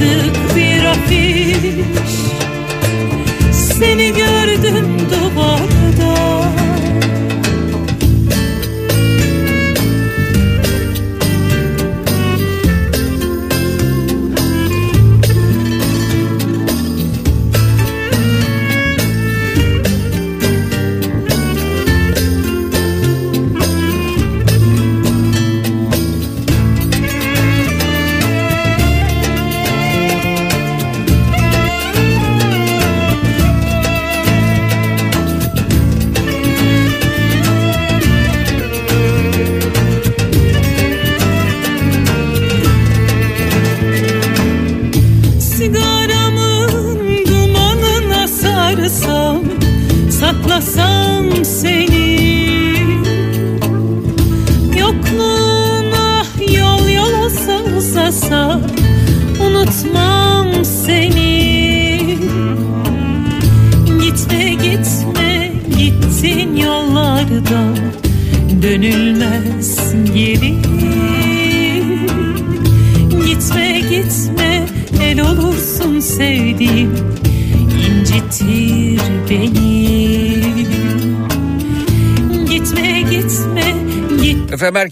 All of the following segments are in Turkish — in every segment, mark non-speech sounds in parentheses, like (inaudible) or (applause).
Yırtık bir afiş. Seni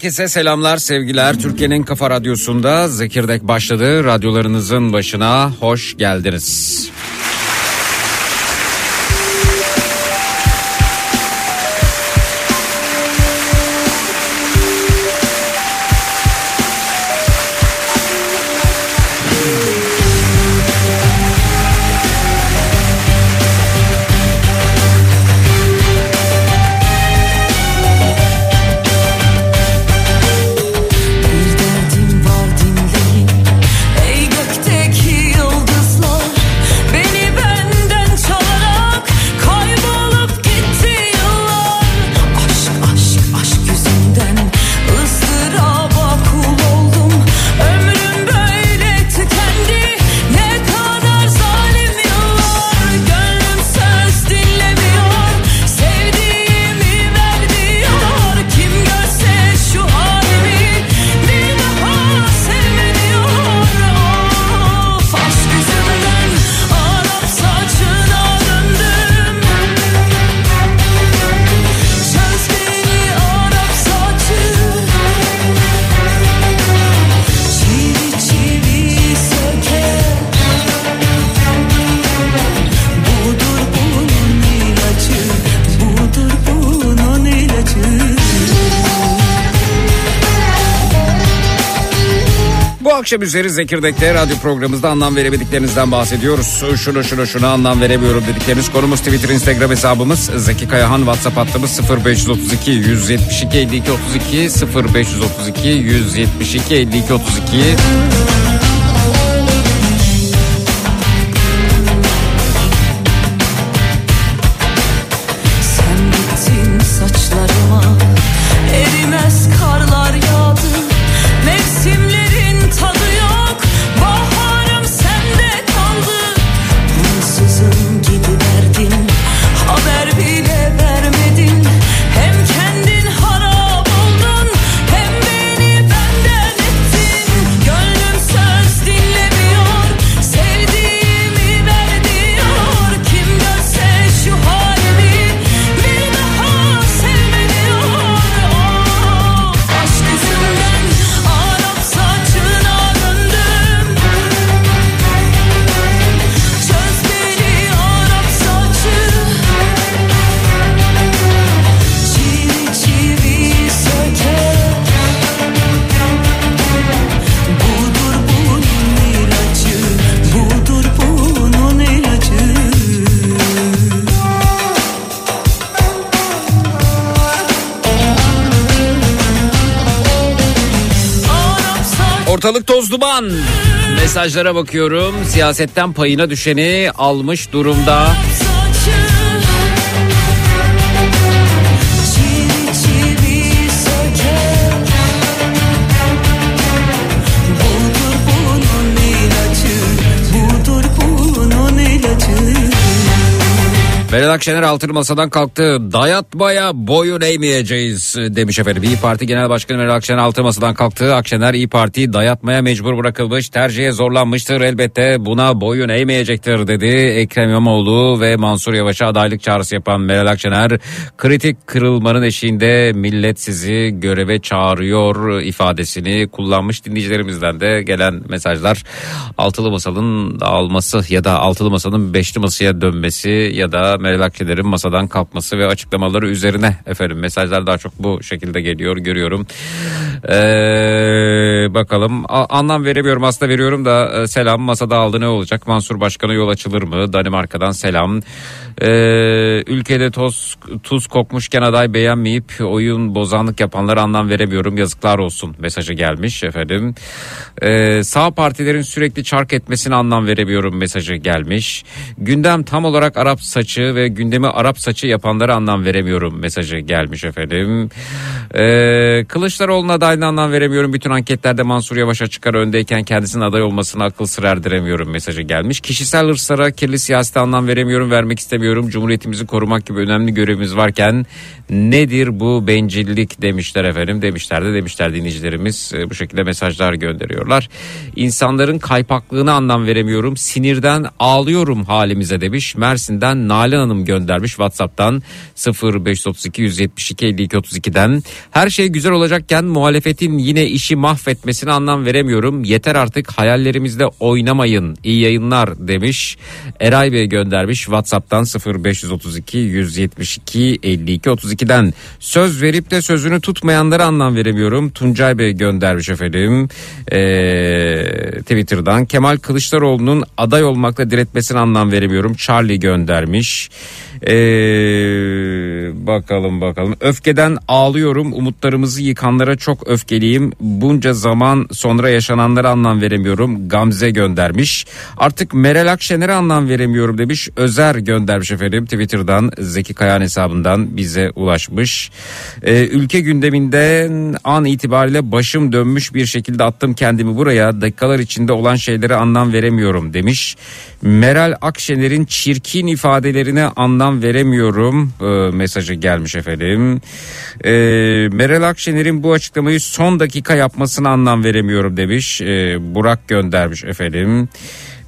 herkese selamlar sevgiler. Türkiye'nin Kafa Radyosu'nda Zekirdek başladı. Radyolarınızın başına hoş geldiniz. Akşam üzeri Zekirdek'te radyo programımızda anlam veremediklerinizden bahsediyoruz. Şunu şunu şunu anlam veremiyorum dedikleriniz konumuz Twitter Instagram hesabımız Zeki Kayahan WhatsApp hattımız 0532 172 52 32 0532 172 52 32 Duman. Mesajlara bakıyorum. Siyasetten payına düşeni almış durumda. Meral Akşener altın masadan kalktı. Dayatmaya boyun eğmeyeceğiz demiş efendim. İyi Parti Genel Başkanı Meral Akşener altın masadan kalktı. Akşener İyi Parti dayatmaya mecbur bırakılmış. Tercihe zorlanmıştır elbette buna boyun eğmeyecektir dedi. Ekrem İmamoğlu ve Mansur Yavaş'a adaylık çağrısı yapan Meral Akşener kritik kırılmanın eşiğinde millet sizi göreve çağırıyor ifadesini kullanmış dinleyicilerimizden de gelen mesajlar altılı masanın dağılması ya da altılı masanın beşli masaya dönmesi ya da Meral Akşener'in masadan kalkması ve açıklamaları üzerine efendim. Mesajlar daha çok bu şekilde geliyor görüyorum. Ee, bakalım. A- anlam veremiyorum aslında veriyorum da e, selam. Masada aldı ne olacak? Mansur Başkan'a yol açılır mı? Danimarka'dan selam. Ee, ülkede toz, tuz kokmuşken aday beğenmeyip oyun bozanlık yapanlara anlam veremiyorum yazıklar olsun mesajı gelmiş efendim. Ee, sağ partilerin sürekli çark etmesine anlam veremiyorum mesajı gelmiş. Gündem tam olarak Arap saçı ve gündemi Arap saçı yapanlara anlam veremiyorum mesajı gelmiş efendim. Ee, Kılıçdaroğlu'na adaylığına anlam veremiyorum. Bütün anketlerde Mansur Yavaş'a çıkar öndeyken kendisinin aday olmasına akıl sır erdiremiyorum mesajı gelmiş. Kişisel hırslara kirli siyasete anlam veremiyorum vermek istemiyorum. Cumhuriyetimizi korumak gibi önemli görevimiz varken nedir bu bencillik demişler efendim. Demişler de demişler dinleyicilerimiz Ee, bu şekilde mesajlar gönderiyorlar. İnsanların kaypaklığına anlam veremiyorum. Sinirden ağlıyorum halimize demiş. Mersin'den Nalan Hanım göndermiş WhatsApp'tan 0532 172 52 32'den. Her şey güzel olacakken muhalefetin yine işi mahvetmesine anlam veremiyorum. Yeter artık hayallerimizde oynamayın. İyi yayınlar demiş. Eray Bey göndermiş WhatsApp'tan 0532 172 52 32'den. Söz verip de sözünü tutmayanlara anlam veremiyorum. Tuncay Bey göndermiş efendim. Ee, Twitter'dan Kemal Kılıçdaroğlu'nun aday olmakta diretmesine anlam veremiyorum. Charlie göndermiş. Ee, bakalım bakalım. Öfkeden ağlıyorum. Umutlarımızı yıkanlara çok öfkeliyim. Bunca zaman sonra yaşananlara anlam veremiyorum. Gamze göndermiş. Artık Meral Akşener'e anlam veremiyorum demiş. Özer göndermiş efendim Twitter'dan Zeki Kayan hesabından bize ulaşmış. Ee, ülke gündeminden an itibariyle başım dönmüş bir şekilde attım kendimi buraya. Dakikalar içinde olan şeylere anlam veremiyorum demiş. Meral Akşener'in çirkin ifadelerine anlam veremiyorum e, mesajı gelmiş efendim. E, Meral Akşener'in bu açıklamayı son dakika yapmasına anlam veremiyorum demiş. E, Burak göndermiş efendim.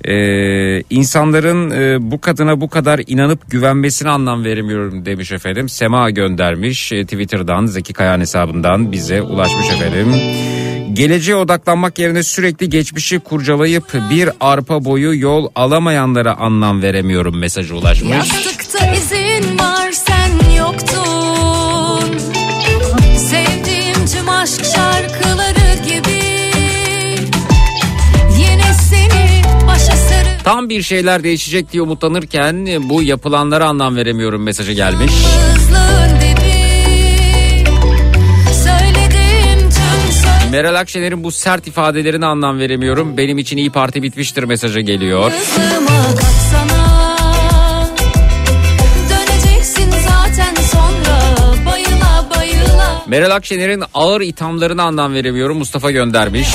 Ee, insanların e, bu kadına bu kadar inanıp güvenmesine anlam veremiyorum demiş efendim. Sema göndermiş e, Twitter'dan Zeki Kayan hesabından bize ulaşmış efendim. Geleceğe odaklanmak yerine sürekli geçmişi kurcalayıp bir arpa boyu yol alamayanlara anlam veremiyorum mesajı ulaşmış. Yastıkta izin var sen yoktun. Sevdiğim tüm aşk şarkıları gibi. Yine seni başa sarı... Tam bir şeyler değişecek diye umutlanırken bu yapılanlara anlam veremiyorum mesajı gelmiş. Hızlı Meral Akşener'in bu sert ifadelerine anlam veremiyorum. Benim için iyi Parti bitmiştir mesajı geliyor. Meral Akşener'in ağır ithamlarına anlam veremiyorum. Mustafa göndermiş.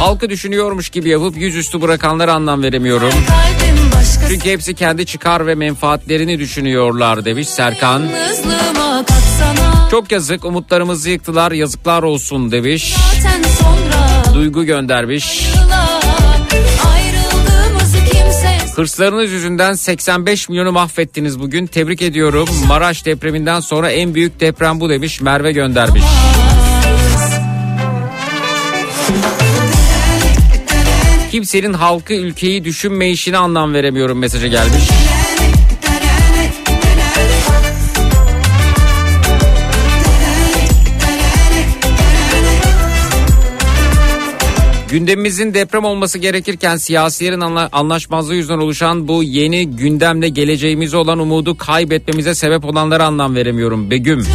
Halkı düşünüyormuş gibi yapıp yüzüstü bırakanlara anlam veremiyorum. Çünkü hepsi kendi çıkar ve menfaatlerini düşünüyorlar demiş Serkan. Çok yazık umutlarımızı yıktılar yazıklar olsun demiş. Duygu göndermiş. Hırslarınız yüzünden 85 milyonu mahvettiniz bugün. Tebrik ediyorum. Maraş depreminden sonra en büyük deprem bu demiş. Merve göndermiş. Kimsenin halkı ülkeyi düşünmeyişine anlam veremiyorum mesajı gelmiş. Gündemimizin deprem olması gerekirken siyasilerin anla- anlaşmazlığı yüzünden oluşan bu yeni gündemle geleceğimize olan umudu kaybetmemize sebep olanlara anlam veremiyorum. Begüm.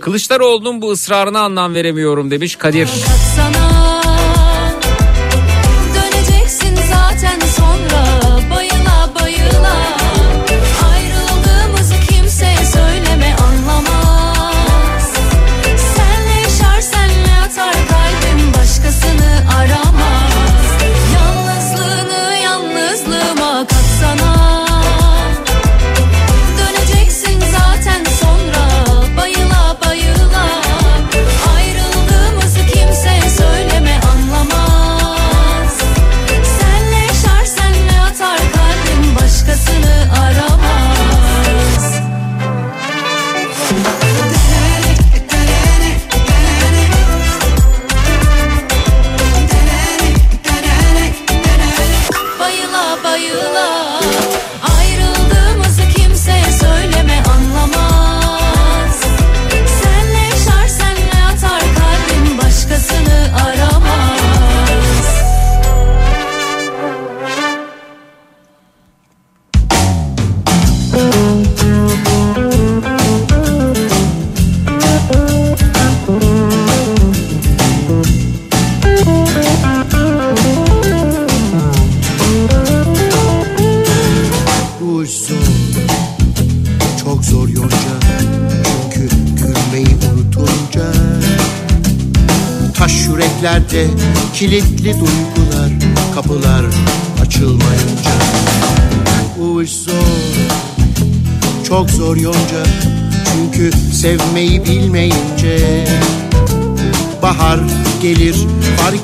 Kılıçdaroğlu'nun bu ısrarına anlam veremiyorum demiş Kadir. Katsana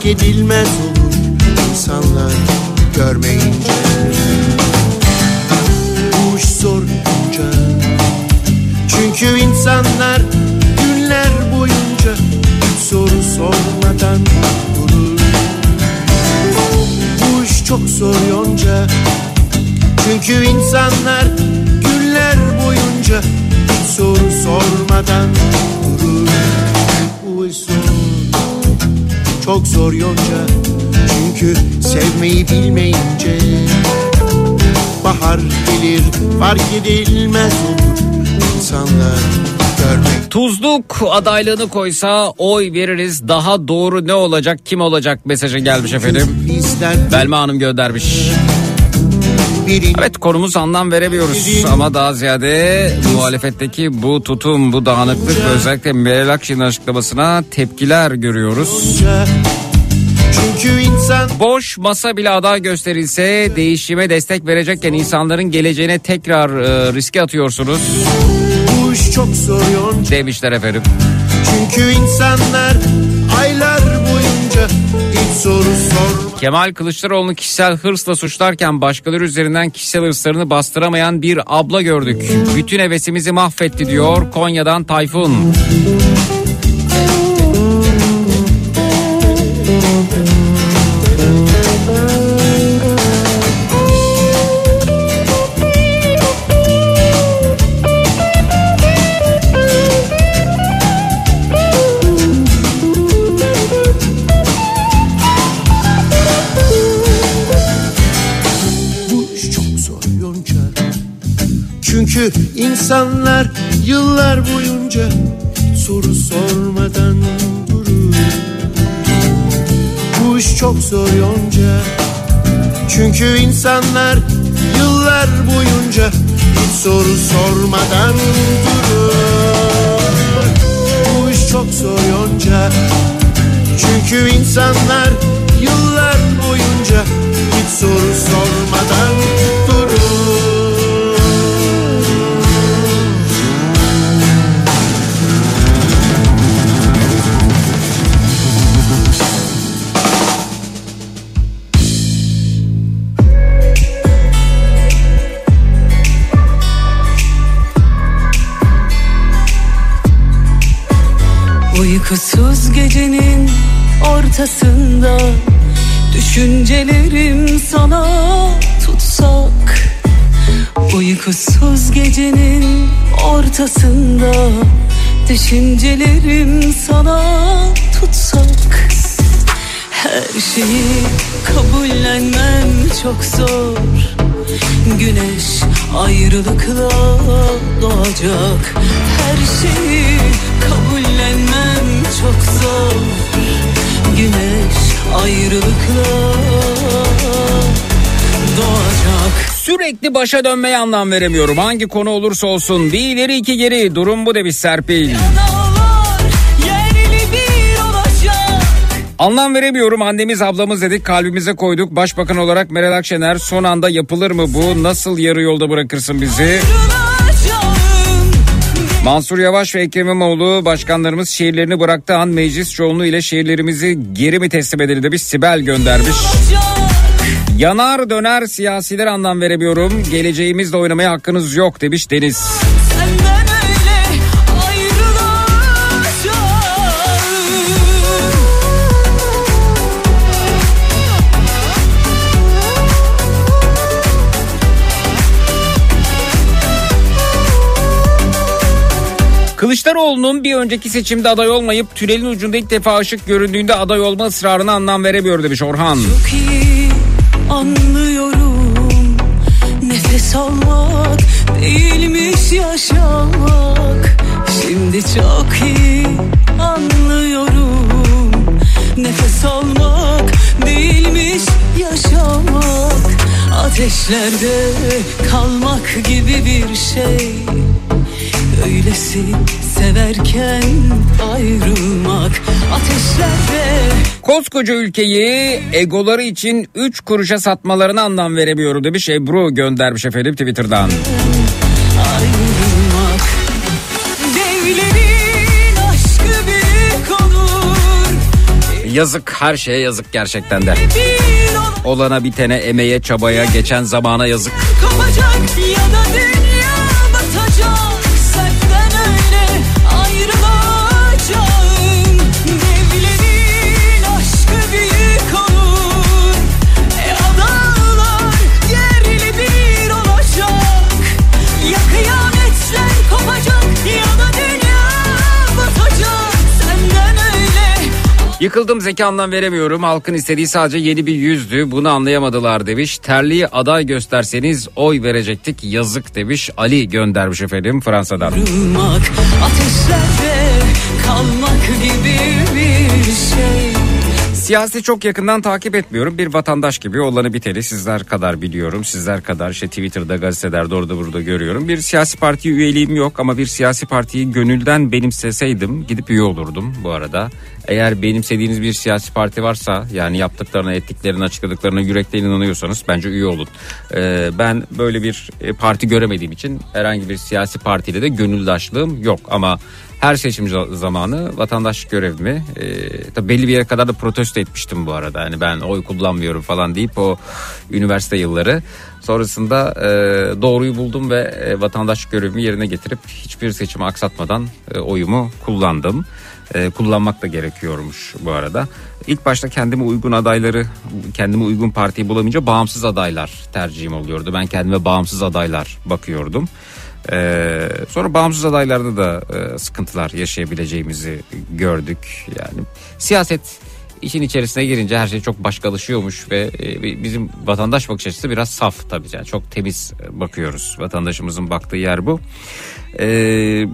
fark edilmez olur fark edilmez olur insanlar görmek Tuzluk adaylığını koysa oy veririz. Daha doğru ne olacak kim olacak mesajı gelmiş efendim. bizler Belma Hanım göndermiş. Evet konumuz anlam veremiyoruz ama daha ziyade muhalefetteki bu tutum, bu dağınıklık ve özellikle Meral Akşener'in açıklamasına tepkiler görüyoruz. Çünkü insan Boş masa bile aday gösterilse değişime destek verecekken insanların geleceğine tekrar e, riske atıyorsunuz bu iş çok zor demişler efendim. Çünkü insanlar aylar boyunca hiç soru sor Kemal Kılıçdaroğlu'nu kişisel hırsla suçlarken başkaları üzerinden kişisel hırslarını bastıramayan bir abla gördük. Bütün hevesimizi mahvetti diyor Konya'dan Tayfun. Çünkü insanlar yıllar boyunca soru sormadan çok zor yonca. Çünkü insanlar yıllar boyunca hiç soru sormadan durur Bu iş çok zor yonca. Çünkü insanlar yıllar boyunca hiç soru sormadan durur Uykusuz gecenin ortasında Düşüncelerim sana tutsak Uykusuz gecenin ortasında Düşüncelerim sana tutsak. Her şeyi kabullenmem çok zor. Güneş ayrılıkla doğacak. Her şeyi kabullenmem çok zor Güneş ayrılıkla doğacak Sürekli başa dönmeye anlam veremiyorum. Hangi konu olursa olsun. Bir ileri iki geri. Durum bu demiş Serpil. Anlam veremiyorum. Annemiz ablamız dedik kalbimize koyduk. Başbakan olarak Meral Akşener son anda yapılır mı bu? Nasıl yarı yolda bırakırsın bizi? Ayrılacağım Mansur Yavaş ve Ekrem İmamoğlu başkanlarımız şehirlerini bıraktı an meclis çoğunluğu ile şehirlerimizi geri mi teslim edelim demiş Sibel göndermiş. Yanar döner siyasiler anlam veremiyorum. Geleceğimizle oynamaya hakkınız yok demiş Deniz. Senden Kılıçdaroğlu'nun bir önceki seçimde aday olmayıp tünelin ucunda ilk defa ışık göründüğünde aday olma ısrarına anlam veremiyor demiş Orhan. Çok iyi anlıyorum. Nefes almak değilmiş yaşamak. Şimdi çok iyi anlıyorum. Nefes almak değilmiş yaşamak. Ateşlerde kalmak gibi bir şey Öylesi severken ayrılmak Ateşlerde Koskoca ülkeyi egoları için 3 kuruşa satmalarına anlam veremiyorum demiş Ebru göndermiş efendim Twitter'dan. ayrılmak Devlerin aşkı büyük olur Yazık her şeye yazık gerçekten de. Olana bitene emeğe çabaya geçen zamana yazık. kopacak ya da dünya Yıkıldım zeka anlam veremiyorum. Halkın istediği sadece yeni bir yüzdü. Bunu anlayamadılar demiş. Terliği aday gösterseniz oy verecektik. Yazık demiş. Ali göndermiş efendim Fransa'dan. Ayrılmak, ateşlerde kalmak gibi. Siyasi çok yakından takip etmiyorum. Bir vatandaş gibi olanı biteni sizler kadar biliyorum. Sizler kadar işte Twitter'da, gazetelerde orada burada görüyorum. Bir siyasi parti üyeliğim yok ama bir siyasi partiyi gönülden benimseseydim gidip üye olurdum bu arada. Eğer benimsediğiniz bir siyasi parti varsa yani yaptıklarına, ettiklerine, açıkladıklarına yürekten inanıyorsanız bence üye olun. Ee, ben böyle bir e, parti göremediğim için herhangi bir siyasi partiyle de gönüldaşlığım yok ama her seçim za- zamanı vatandaşlık görevimi e, tabii belli bir yere kadar da protesto etmiştim bu arada. Yani ben oy kullanmıyorum falan deyip o üniversite yılları. Sonrasında e, doğruyu buldum ve e, vatandaşlık görevimi yerine getirip hiçbir seçimi aksatmadan e, oyumu kullandım. E, kullanmak da gerekiyormuş bu arada. İlk başta kendime uygun adayları, kendime uygun partiyi bulamayınca bağımsız adaylar tercihim oluyordu. Ben kendime bağımsız adaylar bakıyordum. Ee, sonra bağımsız adaylarda da e, sıkıntılar yaşayabileceğimizi gördük. Yani siyaset işin içerisine girince her şey çok başkalaşıyormuş ve e, bizim vatandaş bakış açısı biraz saf tabii yani çok temiz bakıyoruz. Vatandaşımızın baktığı yer bu. Eee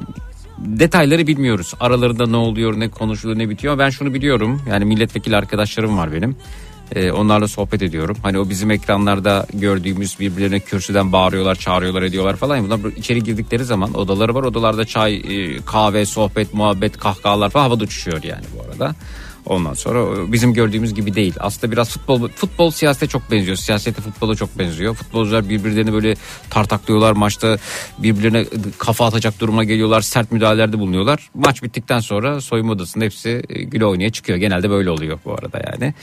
detayları bilmiyoruz. Aralarında ne oluyor, ne konuşuluyor, ne bitiyor. Ben şunu biliyorum. Yani milletvekili arkadaşlarım var benim. Ee, onlarla sohbet ediyorum. Hani o bizim ekranlarda gördüğümüz birbirlerine kürsüden bağırıyorlar, çağırıyorlar, ediyorlar falan. Bunlar içeri girdikleri zaman odaları var. Odalarda çay, e, kahve, sohbet, muhabbet, kahkahalar falan havada uçuşuyor yani bu arada. Ondan sonra bizim gördüğümüz gibi değil. Aslında biraz futbol futbol siyasete çok benziyor. Siyasete futbola çok benziyor. Futbolcular birbirlerini böyle tartaklıyorlar maçta birbirlerine kafa atacak duruma geliyorlar. Sert müdahalelerde bulunuyorlar. Maç bittikten sonra soyunma odasında hepsi e, güle oynaya çıkıyor. Genelde böyle oluyor bu arada yani.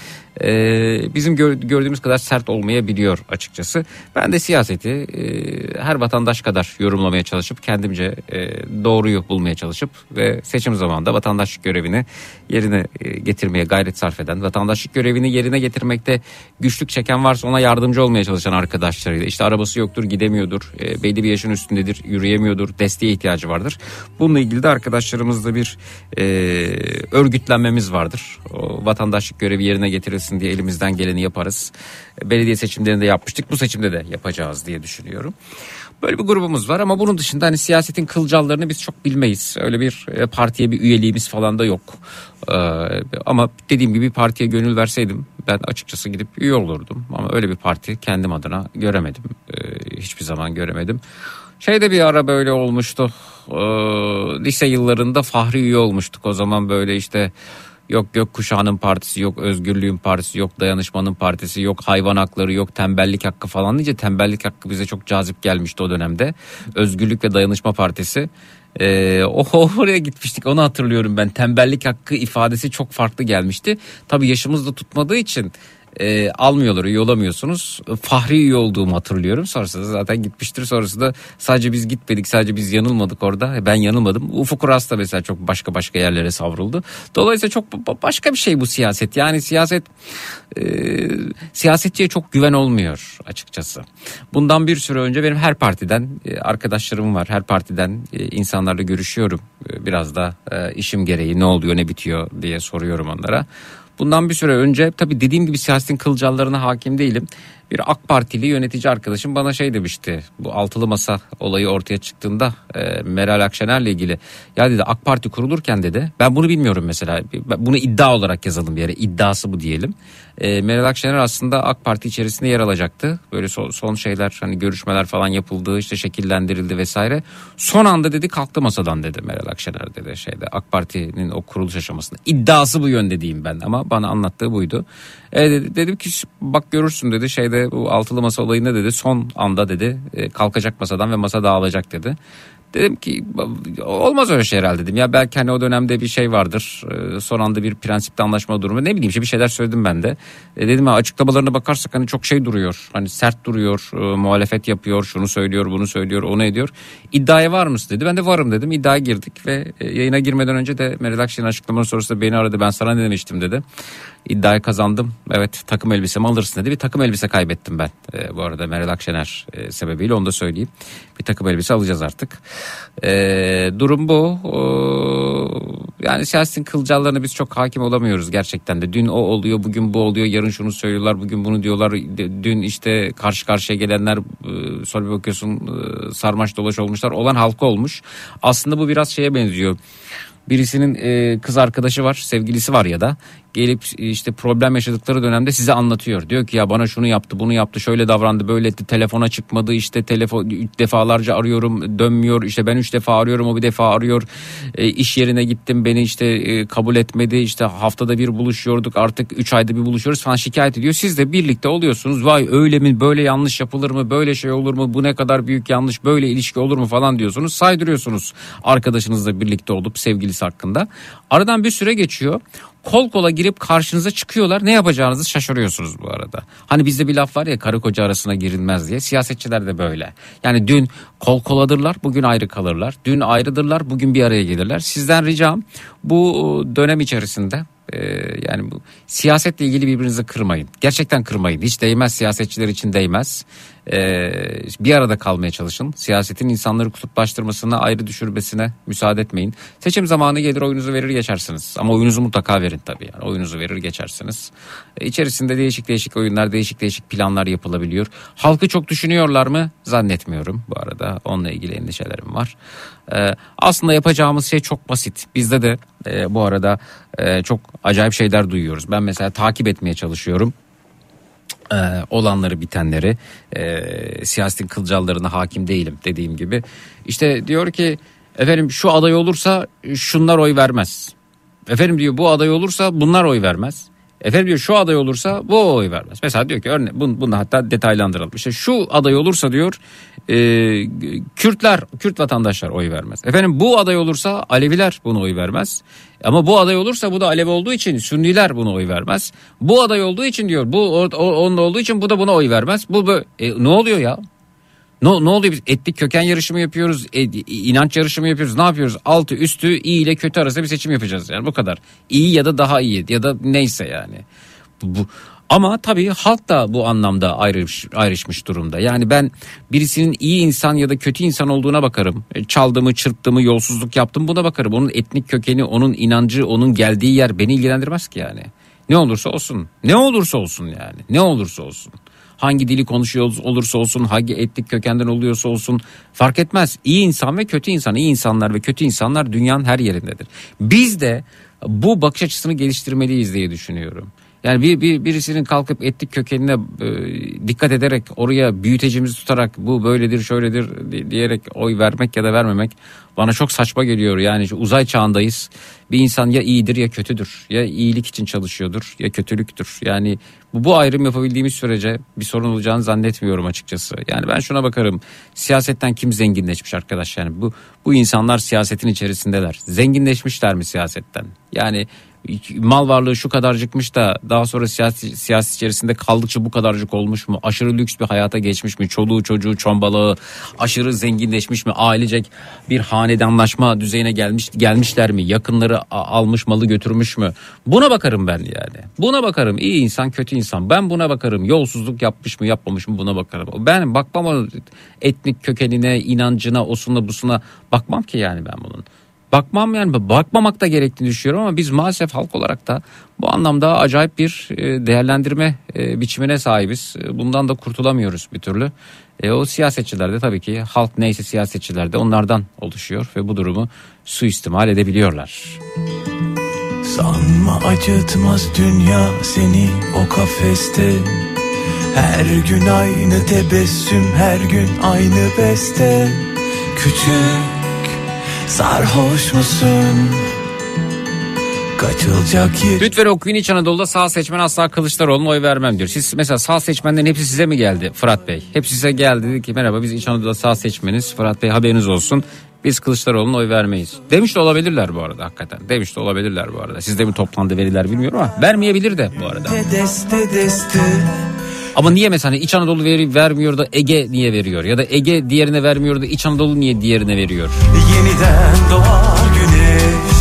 Ee, bizim gör, gördüğümüz kadar sert olmayabiliyor açıkçası. Ben de siyaseti e, her vatandaş kadar yorumlamaya çalışıp kendimce e, doğruyu bulmaya çalışıp ve seçim zamanında vatandaşlık görevini yerine e, getirmeye gayret sarf eden, vatandaşlık görevini yerine getirmekte güçlük çeken varsa ona yardımcı olmaya çalışan arkadaşlarıyla işte arabası yoktur, gidemiyordur, e, belli bir yaşın üstündedir, yürüyemiyordur, desteğe ihtiyacı vardır. Bununla ilgili de arkadaşlarımızla bir e, örgütlenmemiz vardır. O vatandaşlık görevi yerine getirilsin diye elimizden geleni yaparız. Belediye seçimlerinde yapmıştık, bu seçimde de yapacağız diye düşünüyorum. Böyle bir grubumuz var ama bunun dışında hani siyasetin kılcallarını biz çok bilmeyiz. Öyle bir e, partiye bir üyeliğimiz falan da yok. Ee, ama dediğim gibi partiye gönül verseydim ben açıkçası gidip üye olurdum. Ama öyle bir parti kendim adına göremedim. Ee, hiçbir zaman göremedim. Şeyde bir ara böyle olmuştu. Ee, lise yıllarında fahri üye olmuştuk. O zaman böyle işte Yok gökkuşağının partisi, yok özgürlüğün partisi, yok dayanışmanın partisi, yok hayvan hakları, yok tembellik hakkı falan deyince tembellik hakkı bize çok cazip gelmişti o dönemde. Özgürlük ve dayanışma partisi. Ee, o (laughs) oraya gitmiştik onu hatırlıyorum ben. Tembellik hakkı ifadesi çok farklı gelmişti. Tabii yaşımız da tutmadığı için e, almıyorlar üye olamıyorsunuz. Fahri üye olduğumu hatırlıyorum. Sonrasında zaten gitmiştir. Sonrasında sadece biz gitmedik sadece biz yanılmadık orada. Ben yanılmadım. Ufuk Uras da mesela çok başka başka yerlere savruldu. Dolayısıyla çok başka bir şey bu siyaset. Yani siyaset e, siyasetçiye çok güven olmuyor açıkçası. Bundan bir süre önce benim her partiden e, arkadaşlarım var. Her partiden e, insanlarla görüşüyorum. E, biraz da işim gereği ne oluyor ne bitiyor diye soruyorum onlara. Bundan bir süre önce tabii dediğim gibi siyasetin kılcallarına hakim değilim. Bir AK Partili yönetici arkadaşım bana şey demişti. Bu altılı masa olayı ortaya çıktığında e, Meral Akşener'le ilgili. Ya dedi AK Parti kurulurken dedi. Ben bunu bilmiyorum mesela. Bunu iddia olarak yazalım bir yere. İddiası bu diyelim. E, Meral Akşener aslında AK Parti içerisinde yer alacaktı. Böyle son, son şeyler hani görüşmeler falan yapıldı işte şekillendirildi vesaire. Son anda dedi kalktı masadan dedi Meral Akşener dedi şeyde AK Parti'nin o kuruluş aşamasında. İddiası bu yönde diyeyim ben ama bana anlattığı buydu. E, dedi, dedim ki bak görürsün dedi şeyde bu altılı masa olayında dedi son anda dedi e, kalkacak masadan ve masa dağılacak dedi. Dedim ki olmaz öyle şey herhalde dedim. Ya belki hani o dönemde bir şey vardır. Ee, son anda bir prensipte anlaşma durumu. Ne bileyim işte bir şeyler söyledim ben de. E dedim ya açıklamalarına bakarsak hani çok şey duruyor. Hani sert duruyor. E, muhalefet yapıyor. Şunu söylüyor, bunu söylüyor, onu ediyor. İddiaya var mısın dedi. Ben de varım dedim. İddiaya girdik ve e, yayına girmeden önce de Meral Akşener'in açıklaması sonrasında beni aradı. Ben sana ne demiştim dedi. İddiayı kazandım. Evet takım elbisemi alırsın dedi. Bir takım elbise kaybettim ben. E, bu arada Meral Akşener e, sebebiyle onu da söyleyeyim. Bir takım elbise alacağız artık. E, durum bu. E, yani siyasetin kılcallarına biz çok hakim olamıyoruz gerçekten de. Dün o oluyor, bugün bu oluyor, yarın şunu söylüyorlar, bugün bunu diyorlar. Dün işte karşı karşıya gelenler e, sonra bir bakıyorsun e, sarmaş dolaş olmuşlar. Olan halka olmuş. Aslında bu biraz şeye benziyor birisinin e, kız arkadaşı var sevgilisi var ya da gelip işte problem yaşadıkları dönemde size anlatıyor. Diyor ki ya bana şunu yaptı bunu yaptı şöyle davrandı böyle etti telefona çıkmadı işte telefon defalarca arıyorum dönmüyor işte ben üç defa arıyorum o bir defa arıyor e, iş yerine gittim beni işte e, kabul etmedi işte haftada bir buluşuyorduk artık üç ayda bir buluşuyoruz falan şikayet ediyor. Siz de birlikte oluyorsunuz vay öyle mi böyle yanlış yapılır mı böyle şey olur mu bu ne kadar büyük yanlış böyle ilişki olur mu falan diyorsunuz saydırıyorsunuz arkadaşınızla birlikte olup sevgilisi hakkında. Aradan bir süre geçiyor kol kola girip karşınıza çıkıyorlar. Ne yapacağınızı şaşırıyorsunuz bu arada. Hani bizde bir laf var ya karı koca arasına girilmez diye. Siyasetçiler de böyle. Yani dün kol koladırlar bugün ayrı kalırlar. Dün ayrıdırlar bugün bir araya gelirler. Sizden ricam bu dönem içerisinde e, yani bu siyasetle ilgili birbirinizi kırmayın. Gerçekten kırmayın. Hiç değmez siyasetçiler için değmez. Ee, bir arada kalmaya çalışın. Siyasetin insanları kutuplaştırmasına, ayrı düşürmesine müsaade etmeyin. Seçim zamanı gelir oyunuzu verir geçersiniz. Ama oyunuzu mutlaka verin tabii. Yani oyunuzu verir geçersiniz. Ee, içerisinde değişik değişik oyunlar, değişik değişik planlar yapılabiliyor. Halkı çok düşünüyorlar mı? Zannetmiyorum bu arada. Onunla ilgili endişelerim var. Ee, aslında yapacağımız şey çok basit. Bizde de e, bu arada e, çok acayip şeyler duyuyoruz. Ben mesela takip etmeye çalışıyorum e, olanları bitenleri e, siyasetin kılcallarına hakim değilim dediğim gibi. İşte diyor ki efendim şu aday olursa şunlar oy vermez. Efendim diyor bu aday olursa bunlar oy vermez. Efendim diyor şu aday olursa bu oy vermez. Mesela diyor ki örne bunu, bunu hatta detaylandıralım. İşte şu aday olursa diyor e, Kürtler, Kürt vatandaşlar oy vermez. Efendim bu aday olursa Aleviler bunu oy vermez. Ama bu aday olursa bu da Alevi olduğu için Sünniler bunu oy vermez. Bu aday olduğu için diyor bu o, onun olduğu için bu da buna oy vermez. Bu bö- e, ne oluyor ya? Ne, ne oluyor biz etnik köken yarışımı yapıyoruz, e, inanç yarışımı yapıyoruz. Ne yapıyoruz? Altı üstü iyi ile kötü arasında bir seçim yapacağız yani bu kadar. İyi ya da daha iyi ya da neyse yani. Bu, bu- Ama tabii halk da bu anlamda ayrış, ayrışmış durumda. Yani ben birisinin iyi insan ya da kötü insan olduğuna bakarım. E, Çaldığımı, çırptığımı, yolsuzluk yaptım buna bakarım. Onun etnik kökeni, onun inancı, onun geldiği yer beni ilgilendirmez ki yani. Ne olursa olsun. Ne olursa olsun yani. Ne olursa olsun. Hangi dili konuşuyor olursa olsun, hangi etnik kökenden oluyorsa olsun fark etmez. İyi insan ve kötü insan, iyi insanlar ve kötü insanlar dünyanın her yerindedir. Biz de bu bakış açısını geliştirmeliyiz diye düşünüyorum. Yani bir, bir birisinin kalkıp etnik kökenine e, dikkat ederek oraya büyütecimizi tutarak bu böyledir şöyledir di- diyerek oy vermek ya da vermemek bana çok saçma geliyor. Yani uzay çağındayız. Bir insan ya iyidir ya kötüdür. Ya iyilik için çalışıyordur ya kötülüktür. Yani bu, bu ayrım yapabildiğimiz sürece bir sorun olacağını zannetmiyorum açıkçası. Yani ben şuna bakarım. Siyasetten kim zenginleşmiş arkadaş yani bu bu insanlar siyasetin içerisindeler. Zenginleşmişler mi siyasetten? Yani mal varlığı şu kadarcıkmış da daha sonra siyasi, siyasi içerisinde kaldıkça bu kadarcık olmuş mu? Aşırı lüks bir hayata geçmiş mi? Çoluğu çocuğu çombalağı aşırı zenginleşmiş mi? Ailecek bir hanedanlaşma düzeyine gelmiş gelmişler mi? Yakınları almış malı götürmüş mü? Buna bakarım ben yani. Buna bakarım. İyi insan kötü insan. Ben buna bakarım. Yolsuzluk yapmış mı yapmamış mı buna bakarım. Ben bakmam etnik kökenine, inancına, osuna busuna bakmam ki yani ben bunun. Bakmam yani bakmamak da gerektiğini düşünüyorum ama biz maalesef halk olarak da bu anlamda acayip bir e, değerlendirme e, biçimine sahibiz. E, Bundan da kurtulamıyoruz bir türlü. E, o siyasetçiler de tabii ki halk neyse siyasetçiler de onlardan oluşuyor ve bu durumu suistimal edebiliyorlar. Sanma acıtmaz dünya seni o kafeste Her gün aynı tebessüm her gün aynı beste Küçük sarhoş musun? Kaçılacak yer Lütfen okuyun İç Anadolu'da sağ seçmen asla Kılıçdaroğlu'na oy vermem diyor. Siz mesela sağ seçmenlerin hepsi size mi geldi Fırat Bey? Hepsi size geldi dedi ki merhaba biz İç Anadolu'da sağ seçmeniz Fırat Bey haberiniz olsun. Biz Kılıçdaroğlu'na oy vermeyiz. Demiş de olabilirler bu arada hakikaten. Demiş de olabilirler bu arada. Sizde mi toplandı veriler bilmiyorum ama vermeyebilir de bu arada. deste deste Ama niye mesela İç Anadolu veri, vermiyor da Ege niye veriyor? Ya da Ege diğerine vermiyor da İç Anadolu niye diğerine veriyor? Yeniden doğar güneş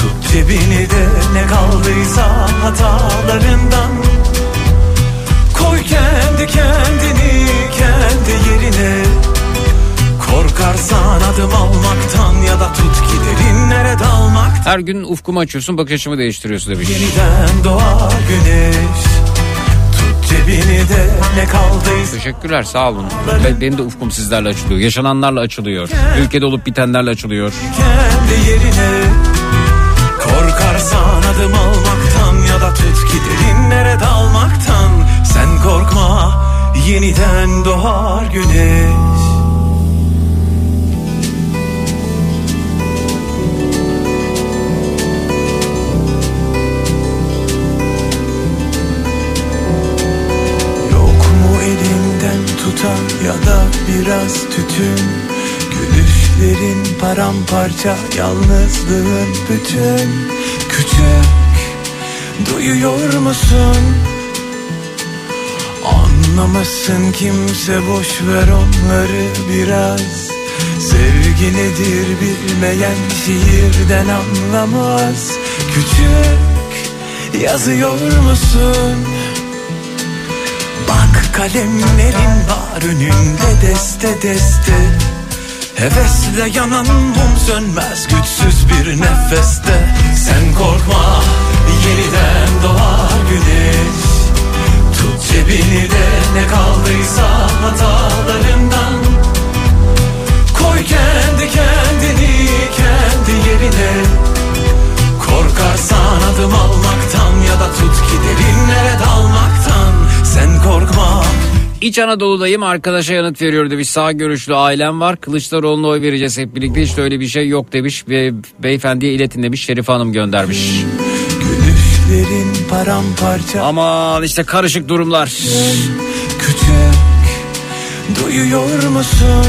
Tut cebini de ne kaldıysa hatalarından Koy kendi kendini kendi yerine Korkarsan adım almaktan ya da tut ki derinlere dalmaktan Her gün ufkumu açıyorsun bakış açımı değiştiriyorsun demiş. Yeniden doğar güneş cebini de ne kaldıysa Teşekkürler sağ olun. Ben, benim de ufkum sizlerle açılıyor. Yaşananlarla açılıyor. Ülkede olup bitenlerle açılıyor. kendi yerine Korkarsan adım almaktan ya da tut ki derinlere dalmaktan Sen korkma yeniden doğar güneş tutan ya da biraz tütün Gülüşlerin paramparça yalnızlığın bütün Küçük duyuyor musun? Anlamasın kimse boş ver onları biraz Sevgi nedir bilmeyen şiirden anlamaz Küçük yazıyor musun? Kalemlerin var önünde deste deste. Hevesle yanan mum sönmez güçsüz bir nefeste. Sen korkma yeniden doğar güneş. Tut cebini de ne kaldıysa hatalarından. Koy kendi kendini kendi yerine. Korkarsan adım almaktan ya da tut ki derinlere dalmaktan Sen korkma İç Anadolu'dayım arkadaşa yanıt veriyor demiş. Sağ görüşlü ailem var. Kılıçdaroğlu'na oy vereceğiz hep birlikte. Hiç de öyle bir şey yok demiş. Ve beyefendiye iletin demiş. Şerife Hanım göndermiş. Gülüşlerin paramparça Aman işte karışık durumlar. küçük Duyuyor musun?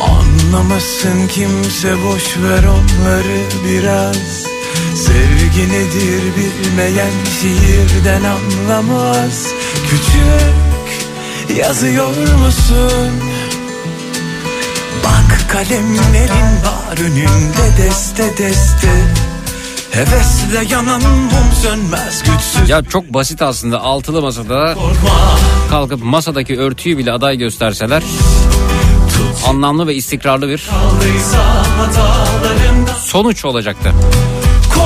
Anlamasın kimse boş ver onları biraz Sevgi nedir bilmeyen şiirden anlamaz. Küçük yazıyor musun? Bak kalemlerin var önünde deste deste. Hevesle yanan mum sönmez güçsüz. Ya çok basit aslında altılı masada Korkma. kalkıp masadaki örtüyü bile aday gösterseler anlamlı ve istikrarlı bir sonuç olacaktı.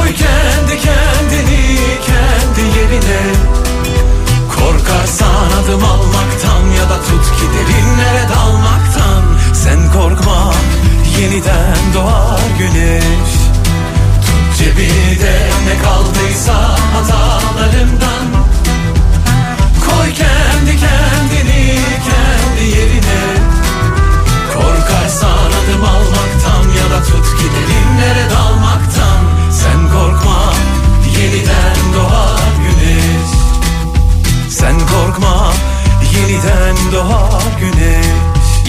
Koy kendi kendini kendi yerine. Korkarsan adım almaktan ya da tut ki derinlere dalmaktan. Sen korkma yeniden doğar güneş. Tut cebini de ne kaldıysa hatalarından Koy kendi kendini kendi yerine. Korkarsan adım almaktan ya da tut ki derinlere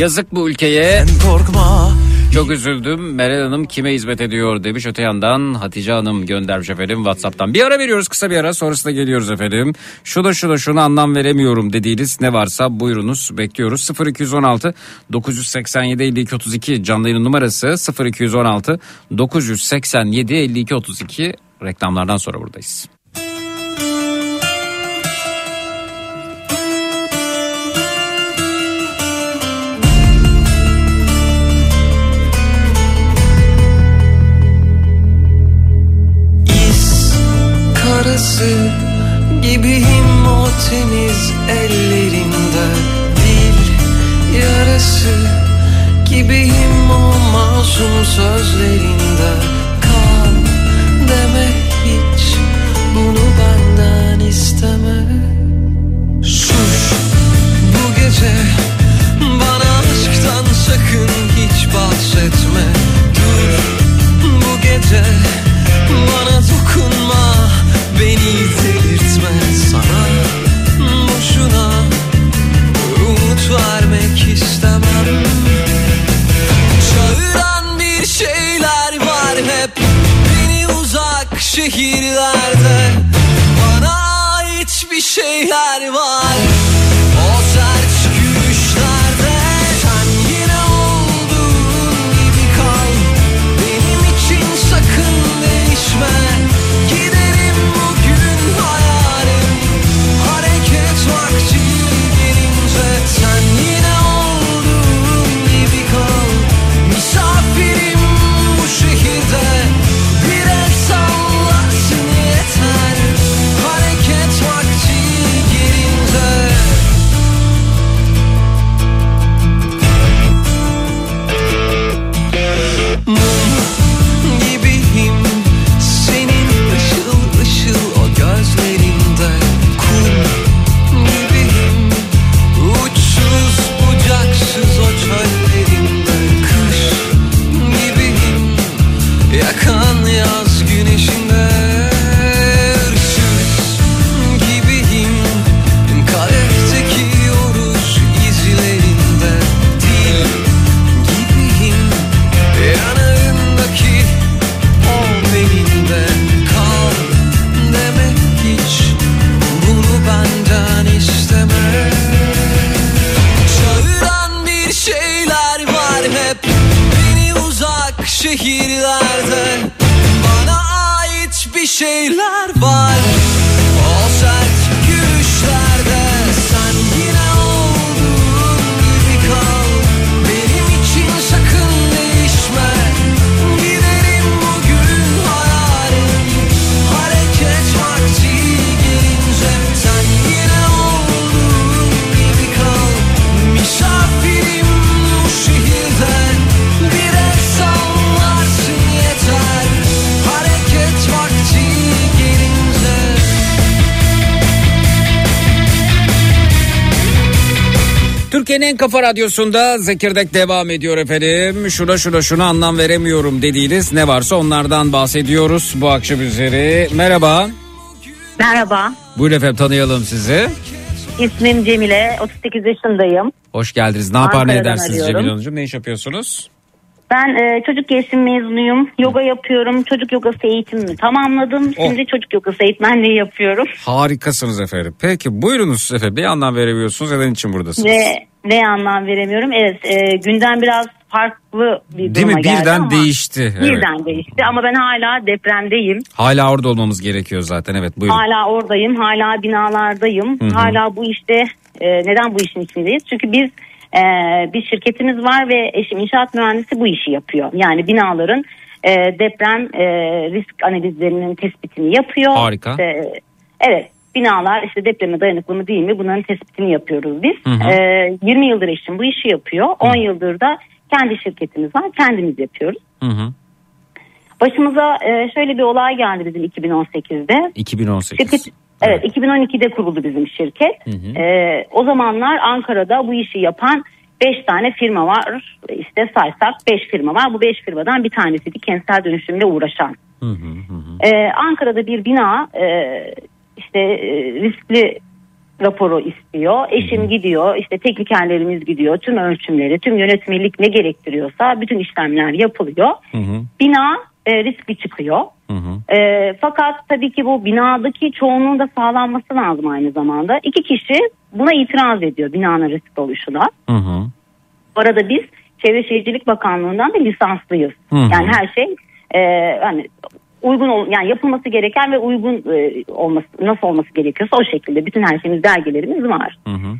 Yazık bu ülkeye. Sen korkma Çok üzüldüm. Meral Hanım kime hizmet ediyor demiş. Öte yandan Hatice Hanım göndermiş efendim Whatsapp'tan. Bir ara veriyoruz kısa bir ara sonrasında geliyoruz efendim. Şu da şu da şunu anlam veremiyorum dediğiniz ne varsa buyurunuz bekliyoruz. 0216 987 52 32 canlı yayın numarası 0216 987 52 32 reklamlardan sonra buradayız. Karası gibiyim o temiz ellerinde Dil yarası gibiyim o masum sözlerinde. Kal deme hiç bunu benden isteme. Sus. Bu gece bana aşktan sakın hiç bahsetme. Dur. Bu gece bana dokunma beni delirtme sana. Boşuna umut vermek istemem. Çağıran bir şeyler var hep beni uzak şehirlerde. Bana ait bir şeyler var şeyler var Türkiye'nin en kafa radyosunda Zekirdek devam ediyor efendim. Şuna şuna şuna anlam veremiyorum dediğiniz ne varsa onlardan bahsediyoruz bu akşam üzeri. Merhaba. Merhaba, Buyurun efendim tanıyalım sizi. ismim Cemile, 38 yaşındayım. Hoş geldiniz. Ne yapar ne Ankara'dan edersiniz arıyorum. Cemil Hanımcığım? Ne iş yapıyorsunuz? Ben e, çocuk gelişim mezunuyum, yoga yapıyorum, çocuk yogası eğitimimi tamamladım. Oh. Şimdi çocuk yogası eğitmenliği yapıyorum. Harikasınız efendim. Peki buyurunuz efendim. Bir anlam veremiyorsunuz. Neden için buradasınız? Ve ne anlam veremiyorum? Evet, e, günden biraz farklı bir Değil duruma mi? geldi Birden ama değişti. Evet. Birden değişti ama ben hala depremdeyim. Hala orada olmamız gerekiyor zaten. Evet buyurun. Hala oradayım, hala binalardayım. Hı hı. Hala bu işte e, neden bu işin içindeyiz? Çünkü biz e, bir şirketimiz var ve eşim inşaat mühendisi bu işi yapıyor. Yani binaların e, deprem e, risk analizlerinin tespitini yapıyor. Harika. İşte, evet binalar işte depreme dayanıklı mı değil mi bunların tespitini yapıyoruz biz. Hı hı. E, 20 yıldır eşim bu işi yapıyor. 10 yıldır da kendi şirketimiz var kendimiz yapıyoruz. Hı hı. Başımıza e, şöyle bir olay geldi bizim 2018'de. 2018. Şirket evet 2012'de kuruldu bizim şirket. Hı hı. Ee, o zamanlar Ankara'da bu işi yapan 5 tane firma var. İşte saysak 5 firma var. Bu 5 firmadan bir tanesiydi kentsel dönüşümle uğraşan. Hı hı hı hı. Ee, Ankara'da bir bina e, işte e, riskli raporu istiyor. Eşim gidiyor, işte teknikerlerimiz gidiyor. Tüm ölçümleri, tüm yönetmelik ne gerektiriyorsa bütün işlemler yapılıyor. Hı hı. Bina e, riskli çıkıyor. Hı hı. E, fakat tabii ki bu binadaki çoğunluğun da sağlanması lazım aynı zamanda. İki kişi buna itiraz ediyor binanın riskli oluşuna. Hı hı. Bu arada biz Çevre Şehircilik Bakanlığı'ndan da lisanslıyız. Hı hı. Yani her şey e, hani uygun ol, yani yapılması gereken ve uygun e, olması nasıl olması gerekiyorsa o şekilde bütün her şeyimiz belgelerimiz var. Hı hı.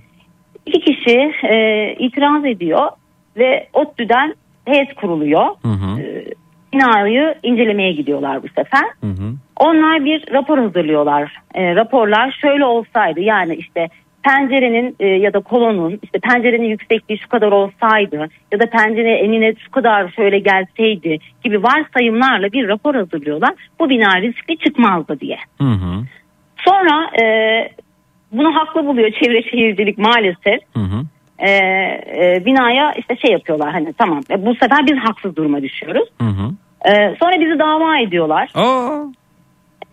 İki kişi e, itiraz ediyor ve ODTÜ'den heyet kuruluyor. Hı hı. E, binayı incelemeye gidiyorlar bu sefer. Hı hı. Onlar bir rapor hazırlıyorlar. E, raporlar şöyle olsaydı yani işte pencerenin e, ya da kolonun işte pencerenin yüksekliği şu kadar olsaydı ya da pencere enine şu kadar şöyle gelseydi gibi varsayımlarla bir rapor hazırlıyorlar. Bu bina riskli çıkmazdı diye. Hı hı. Sonra e, bunu haklı buluyor çevre şehircilik maalesef. Hı hı. E, e, binaya işte şey yapıyorlar hani tamam e, bu sefer biz haksız duruma düşüyoruz. Hı hı. E, sonra bizi dava ediyorlar. Aa.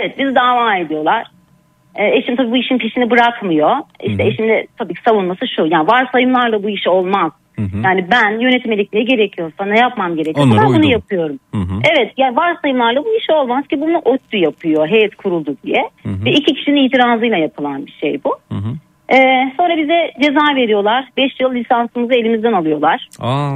Evet bizi dava ediyorlar. E, eşim tabii bu işin peşini bırakmıyor. İşte Hı hı. eşim de tabii ki savunması şu. Yani varsayımlarla bu iş olmaz. Hı hı. Yani ben yönetmelik ne gerekiyorsa ne yapmam gerekiyorsa Onlara ben bunu uydum. yapıyorum. Hı hı. Evet yani varsayımlarla bu iş olmaz ki bunu ODTÜ yapıyor. Heyet kuruldu diye. Hı hı. Ve iki kişinin itirazıyla yapılan bir şey bu. Hı hı. E, sonra bize ceza veriyorlar. 5 yıl lisansımızı elimizden alıyorlar. Aa.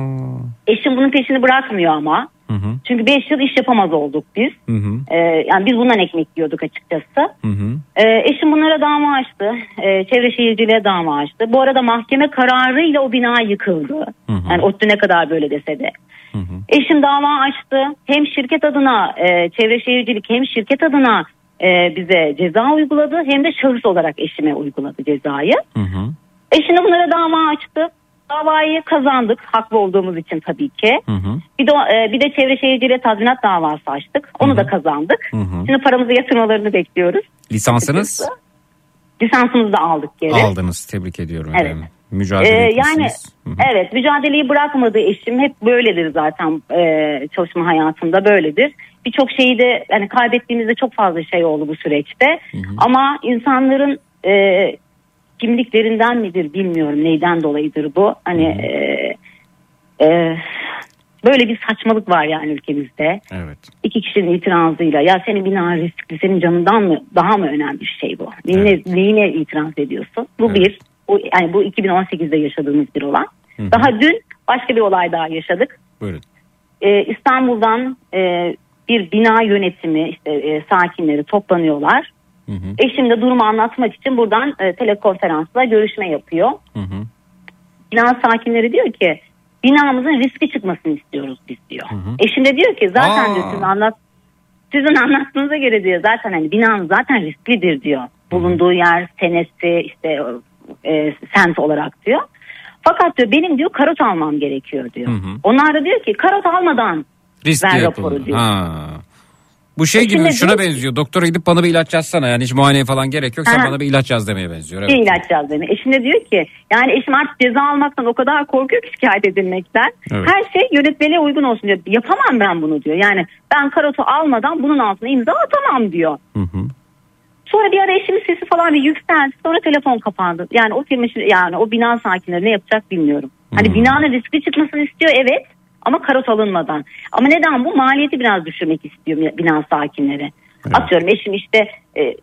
Eşim bunun peşini bırakmıyor ama. Hı hı. Çünkü 5 yıl iş yapamaz olduk biz. Hı hı. E, yani biz bundan ekmek yiyorduk açıkçası. Hı hı. Ee, eşim bunlara dava açtı. Ee, çevre şehirciliğe dava açtı. Bu arada mahkeme kararıyla o bina yıkıldı. Hı hı. Yani ODTÜ ne kadar böyle dese de. Hı hı. Eşim dava açtı. Hem şirket adına e, çevre şehircilik hem şirket adına e, bize ceza uyguladı. Hem de şahıs olarak eşime uyguladı cezayı. Hı hı. Eşim de bunlara dava açtı. Davayı kazandık haklı olduğumuz için tabii ki. Hı hı. Bir de e, bir de çevre şehirciliğe tazminat davası açtık. Onu da kazandık. Hı hı. Şimdi paramızı yatırmalarını bekliyoruz. Lisansınız Lisansımızı da aldık geri. aldınız. Tebrik ediyorum Evet. efendim. Mücadele Ee, yani. Hı hı. evet mücadeleyi bırakmadı eşim hep böyledir zaten e, çalışma hayatında böyledir. Birçok şeyi de hani kaybettiğimizde çok fazla şey oldu bu süreçte. Ama insanların e, kimliklerinden midir bilmiyorum neyden dolayıdır bu. Hani e, e, böyle bir saçmalık var yani ülkemizde. Evet. İki kişinin itirazıyla ya senin bina riskli senin canından mı daha mı önemli bir şey bu? Neyine, Evet. neyine itiraz ediyorsun? Bu Evet. bir. Bu, yani bu 2018'de yaşadığımız bir olay. Hı hı. Daha dün başka bir olay daha yaşadık. Buyurun. Ee, İstanbul'dan e, bir bina yönetimi işte e, sakinleri toplanıyorlar. Hı hı. Eşim de durumu anlatmak için buradan e, telekonferansla görüşme yapıyor. Hı hı. Bina sakinleri diyor ki binamızın riski çıkmasını istiyoruz biz diyor. Hı hı. Eşim de diyor ki zaten Aa. diyor, sizin anlat sizin anlattığınıza göre diyor zaten hani binanız zaten risklidir diyor. Bulunduğu yer, senesi işte e, semt olarak diyor. Fakat diyor benim diyor karot almam gerekiyor diyor. Hı hı. Onlar da diyor ki karot almadan Ver yapıldı. raporu diyor. Ha. Bu şey Eşim gibi şuna diyor- benziyor. Doktora gidip bana bir ilaç yazsana. Yani hiç muayeneye falan gerek yok. Sen Aha. bana bir ilaç yaz demeye benziyor. bir Evet. ilaç yazdığını. Eşim de diyor ki yani eşim artık ceza almaktan o kadar korkuyor ki şikayet edilmekten. Evet. Her şey yönetmeliğe uygun olsun diyor. Yapamam ben bunu diyor. Yani ben karotu almadan bunun altına imza atamam diyor. Hı hı. Sonra bir ara eşimin sesi falan bir yükseldi. Sonra telefon kapandı. Yani o firma yani o bina sakinleri ne yapacak bilmiyorum. Hani Hmm. binanın riskli çıkmasını istiyor evet ama karot alınmadan. Ama neden bu? Maliyeti biraz düşürmek istiyor bina sakinleri. Atıyorum eşim işte e,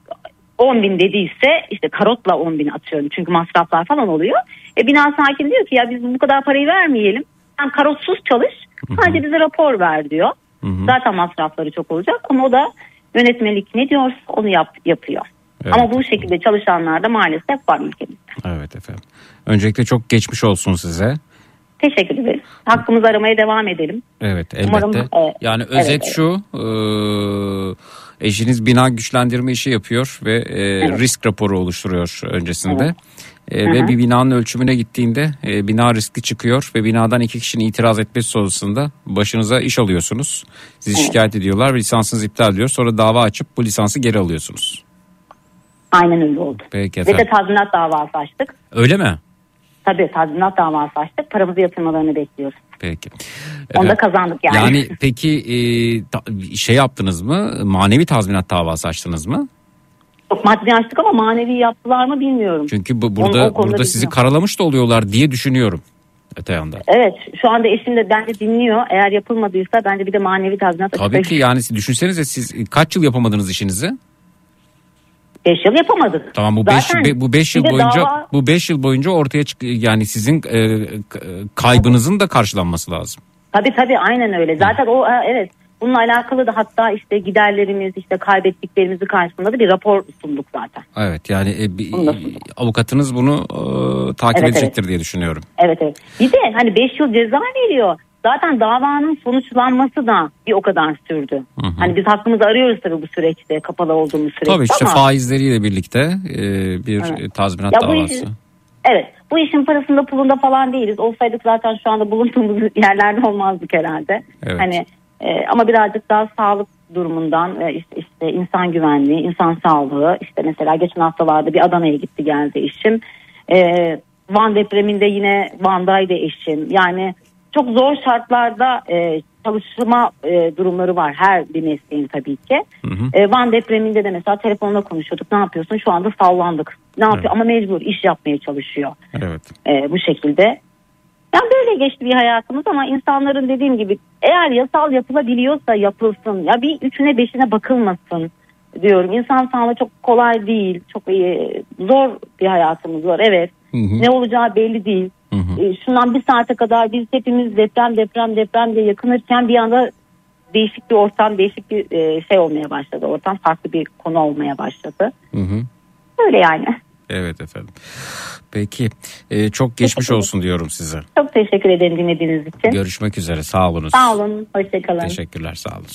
10 bin dediyse işte karotla 10 bin atıyorum. Çünkü masraflar falan oluyor. E, bina sakin diyor ki ya biz bu kadar parayı vermeyelim. Sen karotsuz çalış. Sadece bize rapor ver diyor. Zaten masrafları çok olacak ama o da yönetmelik ne diyorsa onu yap, yapıyor. Evet. Ama bu şekilde çalışanlar da maalesef var ülkemizde. Evet efendim. Öncelikle çok geçmiş olsun size. Teşekkür ederiz. Hakkımızı aramaya devam edelim. Evet elbette. Umarım, e, yani evet, özet evet. şu e, eşiniz bina güçlendirme işi yapıyor ve e, risk raporu oluşturuyor öncesinde. E, ve bir binanın ölçümüne gittiğinde e, bina riskli çıkıyor ve binadan iki kişinin itiraz etmesi sonrasında başınıza iş alıyorsunuz. Sizi şikayet ediyorlar ve lisansınız iptal ediyor. Sonra dava açıp bu lisansı geri alıyorsunuz. Aynen öyle oldu. Peki Ve de tazminat davası açtık. Öyle mi? Tabii tazminat davası açtık. Paramızı yatırmalarını bekliyoruz. Peki. Onu da Efendim, kazandık yani. Yani peki e, ta- şey yaptınız mı? Manevi tazminat davası açtınız mı? Çok maddi açtık ama manevi yaptılar mı bilmiyorum. Çünkü bu, Onu- burada o konuda burada sizi bilmiyorum. karalamış da oluyorlar diye düşünüyorum öte yandan. Evet şu anda eşim de bence dinliyor. Eğer yapılmadıysa bence bir de manevi tazminat Tabii ki yani düşünsenize siz kaç yıl yapamadınız işinizi? 5 yıl yapamadık. Tamam bu 5 Zaten bu 5 yıl boyunca dava- bu 5 yıl boyunca ortaya çık yani sizin e, k- kaybınızın da karşılanması lazım. Tabii tabii aynen öyle. Zaten o e, evet bununla alakalı da hatta işte giderlerimiz işte kaybettiklerimizi karşısında da bir rapor sunduk zaten. Evet yani e, bir- Bunu avukatınız bunu e, takip Evet, edecektir diye düşünüyorum. Evet evet. Bir de hani 5 yıl ceza veriyor. Zaten davanın sonuçlanması da bir o kadar sürdü. Hani biz hakkımızı arıyoruz tabii bu süreçte kapalı olduğumuz süreçte Tabii işte ama faizleriyle birlikte e, bir Evet. tazminat Ya davası. işin- evet bu işin parasında pulunda falan değiliz. Olsaydık zaten şu anda bulunduğumuz (laughs) yerlerde olmazdık herhalde. Evet. Hani e, ama birazcık daha sağlık durumundan e, işte, işte insan güvenliği, insan sağlığı işte mesela geçen haftalarda bir Adana'ya gitti geldi eşim. E, Van depreminde yine Van'daydı eşim. Yani çok zor şartlarda e, çalışma e, durumları var her bir mesleğin tabii ki. E, Van depreminde de mesela telefonla konuşuyorduk. Ne yapıyorsun? Şu anda sallandık. Ne yapıyor? Evet. Ama mecbur iş yapmaya çalışıyor Evet. e, bu şekilde. Yani böyle geçti bir hayatımız ama insanların dediğim gibi eğer yasal yapılabiliyorsa yapılsın. Ya bir üçüne beşine bakılmasın diyorum. İnsan sağlığı çok kolay değil. Çok iyi, zor bir hayatımız var. Evet. Hı hı. Ne olacağı belli değil. Hı hı. E, şundan bir saate kadar biz hepimiz deprem deprem deprem diye yakınırken bir anda değişik bir ortam, değişik bir e, şey olmaya başladı. Ortam farklı bir konu olmaya başladı. Hı hı. Öyle yani. Evet efendim. Peki e, çok geçmiş olsun diyorum size. Çok teşekkür ederim dinlediğiniz için. Görüşmek üzere sağ olunuz. Sağ olun. Hoşçakalın. Teşekkürler sağ olun.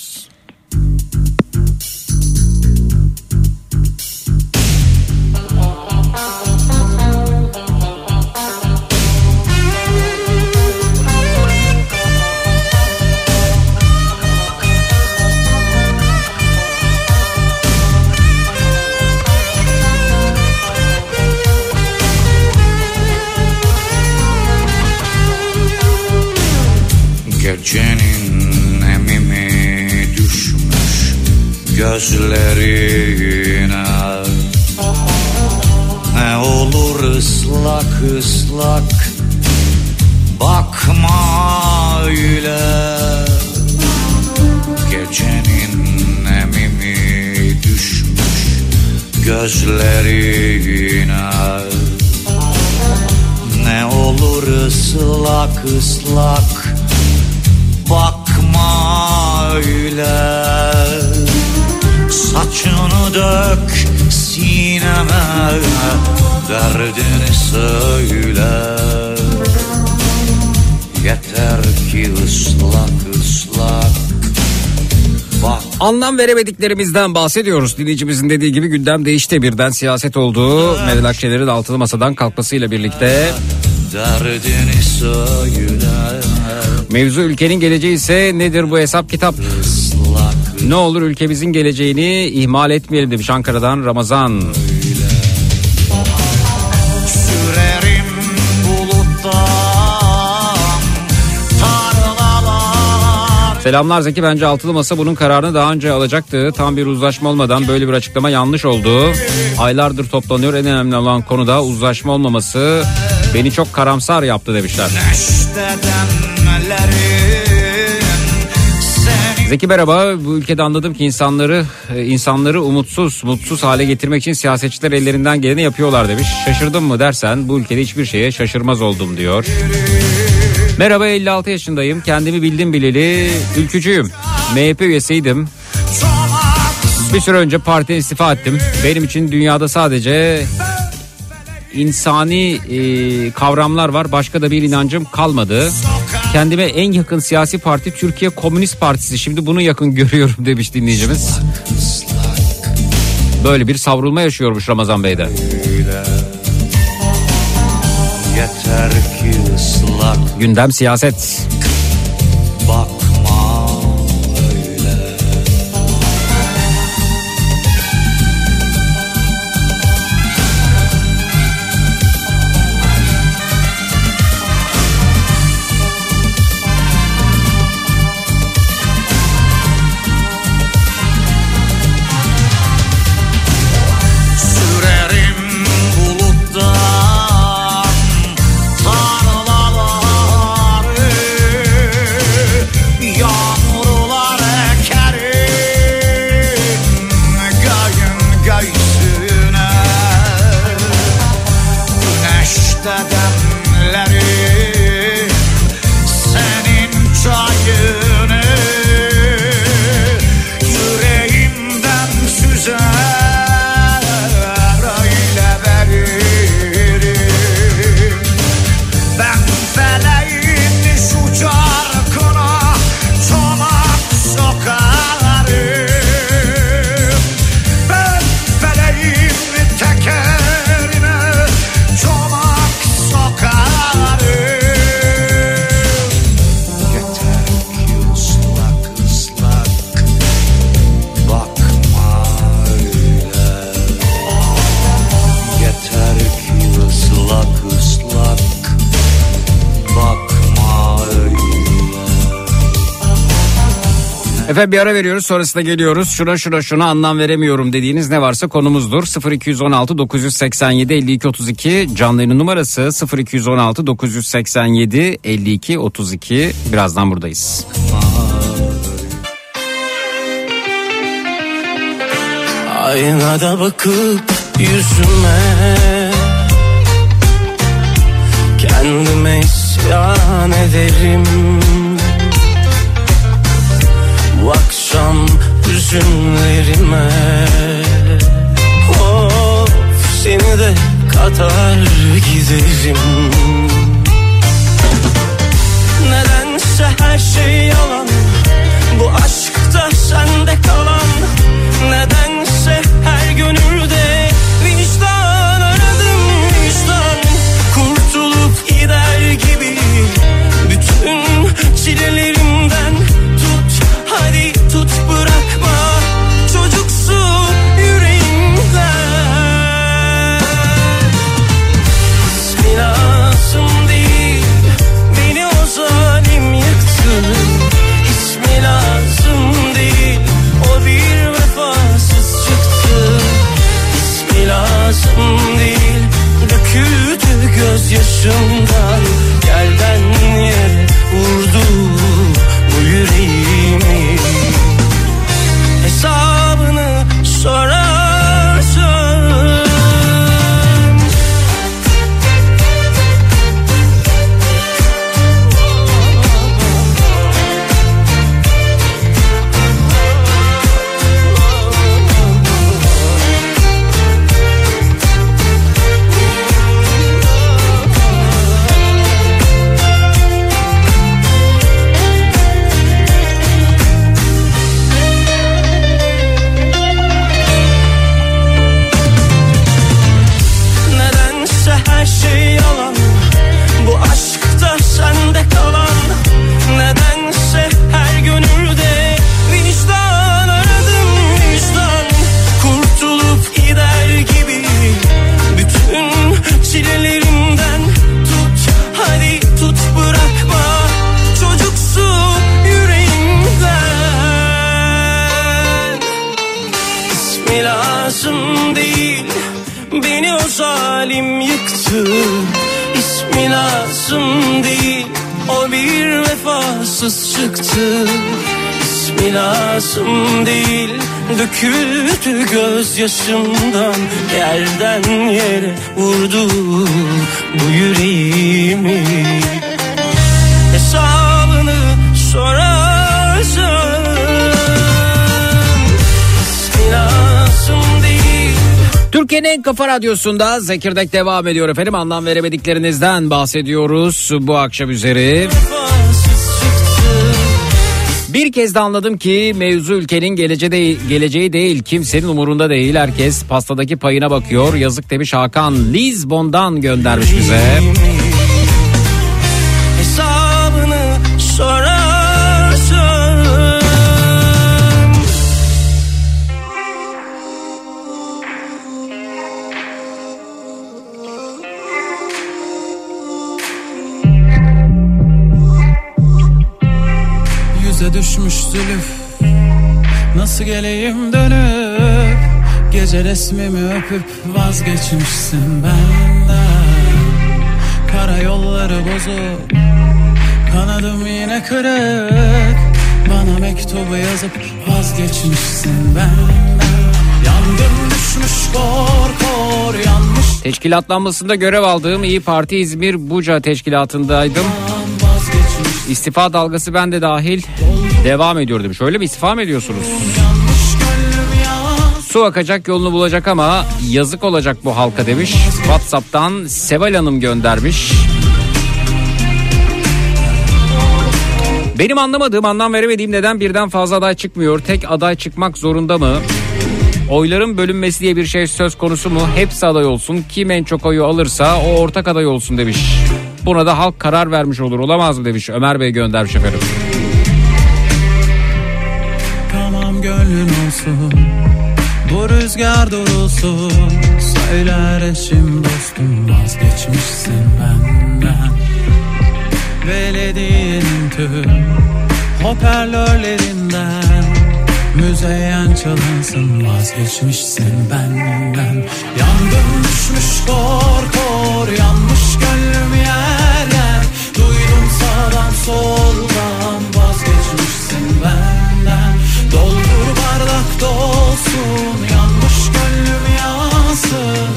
Gözlerine. Ne olur ıslak ıslak bakma öyle. Gecenin emimi düşmüş gözlerine. Ne olur ıslak ıslak bakma öyle Saçını dök sineme Derdini söyle Yeter ki ıslak ıslak Bak Anlam veremediklerimizden bahsediyoruz. Dinleyicimizin dediği gibi gündem değişti. Birden siyaset oldu. Meral Akşener'in altılı masadan kalkmasıyla birlikte derdini söyle Mevzu ülkenin geleceği ise nedir bu hesap kitap? Ne olur ülkemizin geleceğini ihmal etmeyelim demiş Ankara'dan Ramazan. Selamlar Zeki bence altılı masa bunun kararını daha önce alacaktı. Tam bir uzlaşma olmadan böyle bir açıklama yanlış oldu. Aylardır toplanıyor en önemli olan konuda uzlaşma olmaması beni çok karamsar yaptı demişler. Zeki merhaba bu ülkede anladım ki insanları e, insanları umutsuz mutsuz hale getirmek için siyasetçiler ellerinden geleni yapıyorlar demiş. Şaşırdım mı dersen bu ülkede hiçbir şeye şaşırmaz oldum diyor. Merhaba 56 yaşındayım kendimi bildim bileli ülkücüyüm. MHP üyesiydim. Bir süre önce partiden istifa ettim. Benim için dünyada sadece insani e, kavramlar var. Başka da bir inancım kalmadı. Kendime en yakın siyasi parti Türkiye Komünist Partisi. Şimdi bunu yakın (laughs) görüyorum demiş dinleyicimiz. Böyle bir savrulma yaşıyormuş Ramazan Bey'de. Gündem siyaset. Efendim bir ara veriyoruz sonrasında geliyoruz. Şuna şuna şuna anlam veremiyorum dediğiniz ne varsa konumuzdur. 0216 987 52 32 canlı numarası 0216 987 52 32 birazdan buradayız. Aynada bakıp yüzüme Kendime isyan ederim Akşam hüzünlerime Of seni de katar giderim. Nedense her şey yalan. Bu aşkta sende kalan. Nedense her gönülde Döküldü gözyaşımdan Yerden yere vurdu çıktı İsmi lazım değil. Döküldü gözyaşımdan. Yerden yere vurdu Bu yüreğimi. Hesabını sorarsan Türkiye'nin en kafa radyosunda Zekirdek devam ediyor efendim. Anlam veremediklerinizden bahsediyoruz bu akşam üzeri. Çıktı Bir kez de anladım ki mevzu ülkenin geleceği değil, geleceği değil kimsenin umurunda değil. Herkes pastadaki payına bakıyor. Yazık demiş Hakan Lizbon'dan göndermiş bize. Düşmüş zülüf. Nasıl geleyim dönüp Gece resmimi öpüp vazgeçmişsin benden. Kara yolları bozuk Kanadım yine kırık. Bana mektubu yazıp vazgeçmişsin benden. Yangın düşmüş kor kor yanmış. Teşkilatlanmasında görev aldığım İyi Parti İzmir Buca teşkilatındaydım. İstifa dalgası ben de dahil devam ediyor demiş. Öyle mi istifa mı ediyorsunuz? Su akacak yolunu bulacak ama yazık olacak bu halka demiş. Whatsapp'tan Seval Hanım göndermiş. Benim anlamadığım, anlam veremediğim neden birden fazla aday çıkmıyor? Tek aday çıkmak zorunda mı? Oyların bölünmesi diye bir şey söz konusu mu? Hepsi aday olsun. Kim en çok oyu alırsa o ortak aday olsun demiş. Buna da halk karar vermiş olur olamaz mı demiş. Ömer Bey göndermiş efendim. Gönlün olsun. Bu rüzgar durulsun. Söyler eşim dostum Vazgeçmişsin benden. Belediyenin tüm Hoparlörlerinden. Müzeyyen çalınsın Vazgeçmişsin benden. Yangın düşmüş kor kor Yanmış gönlüm yer yer. Duydum sağdan soldan bardak dolsun Yanmış gönlüm yansın.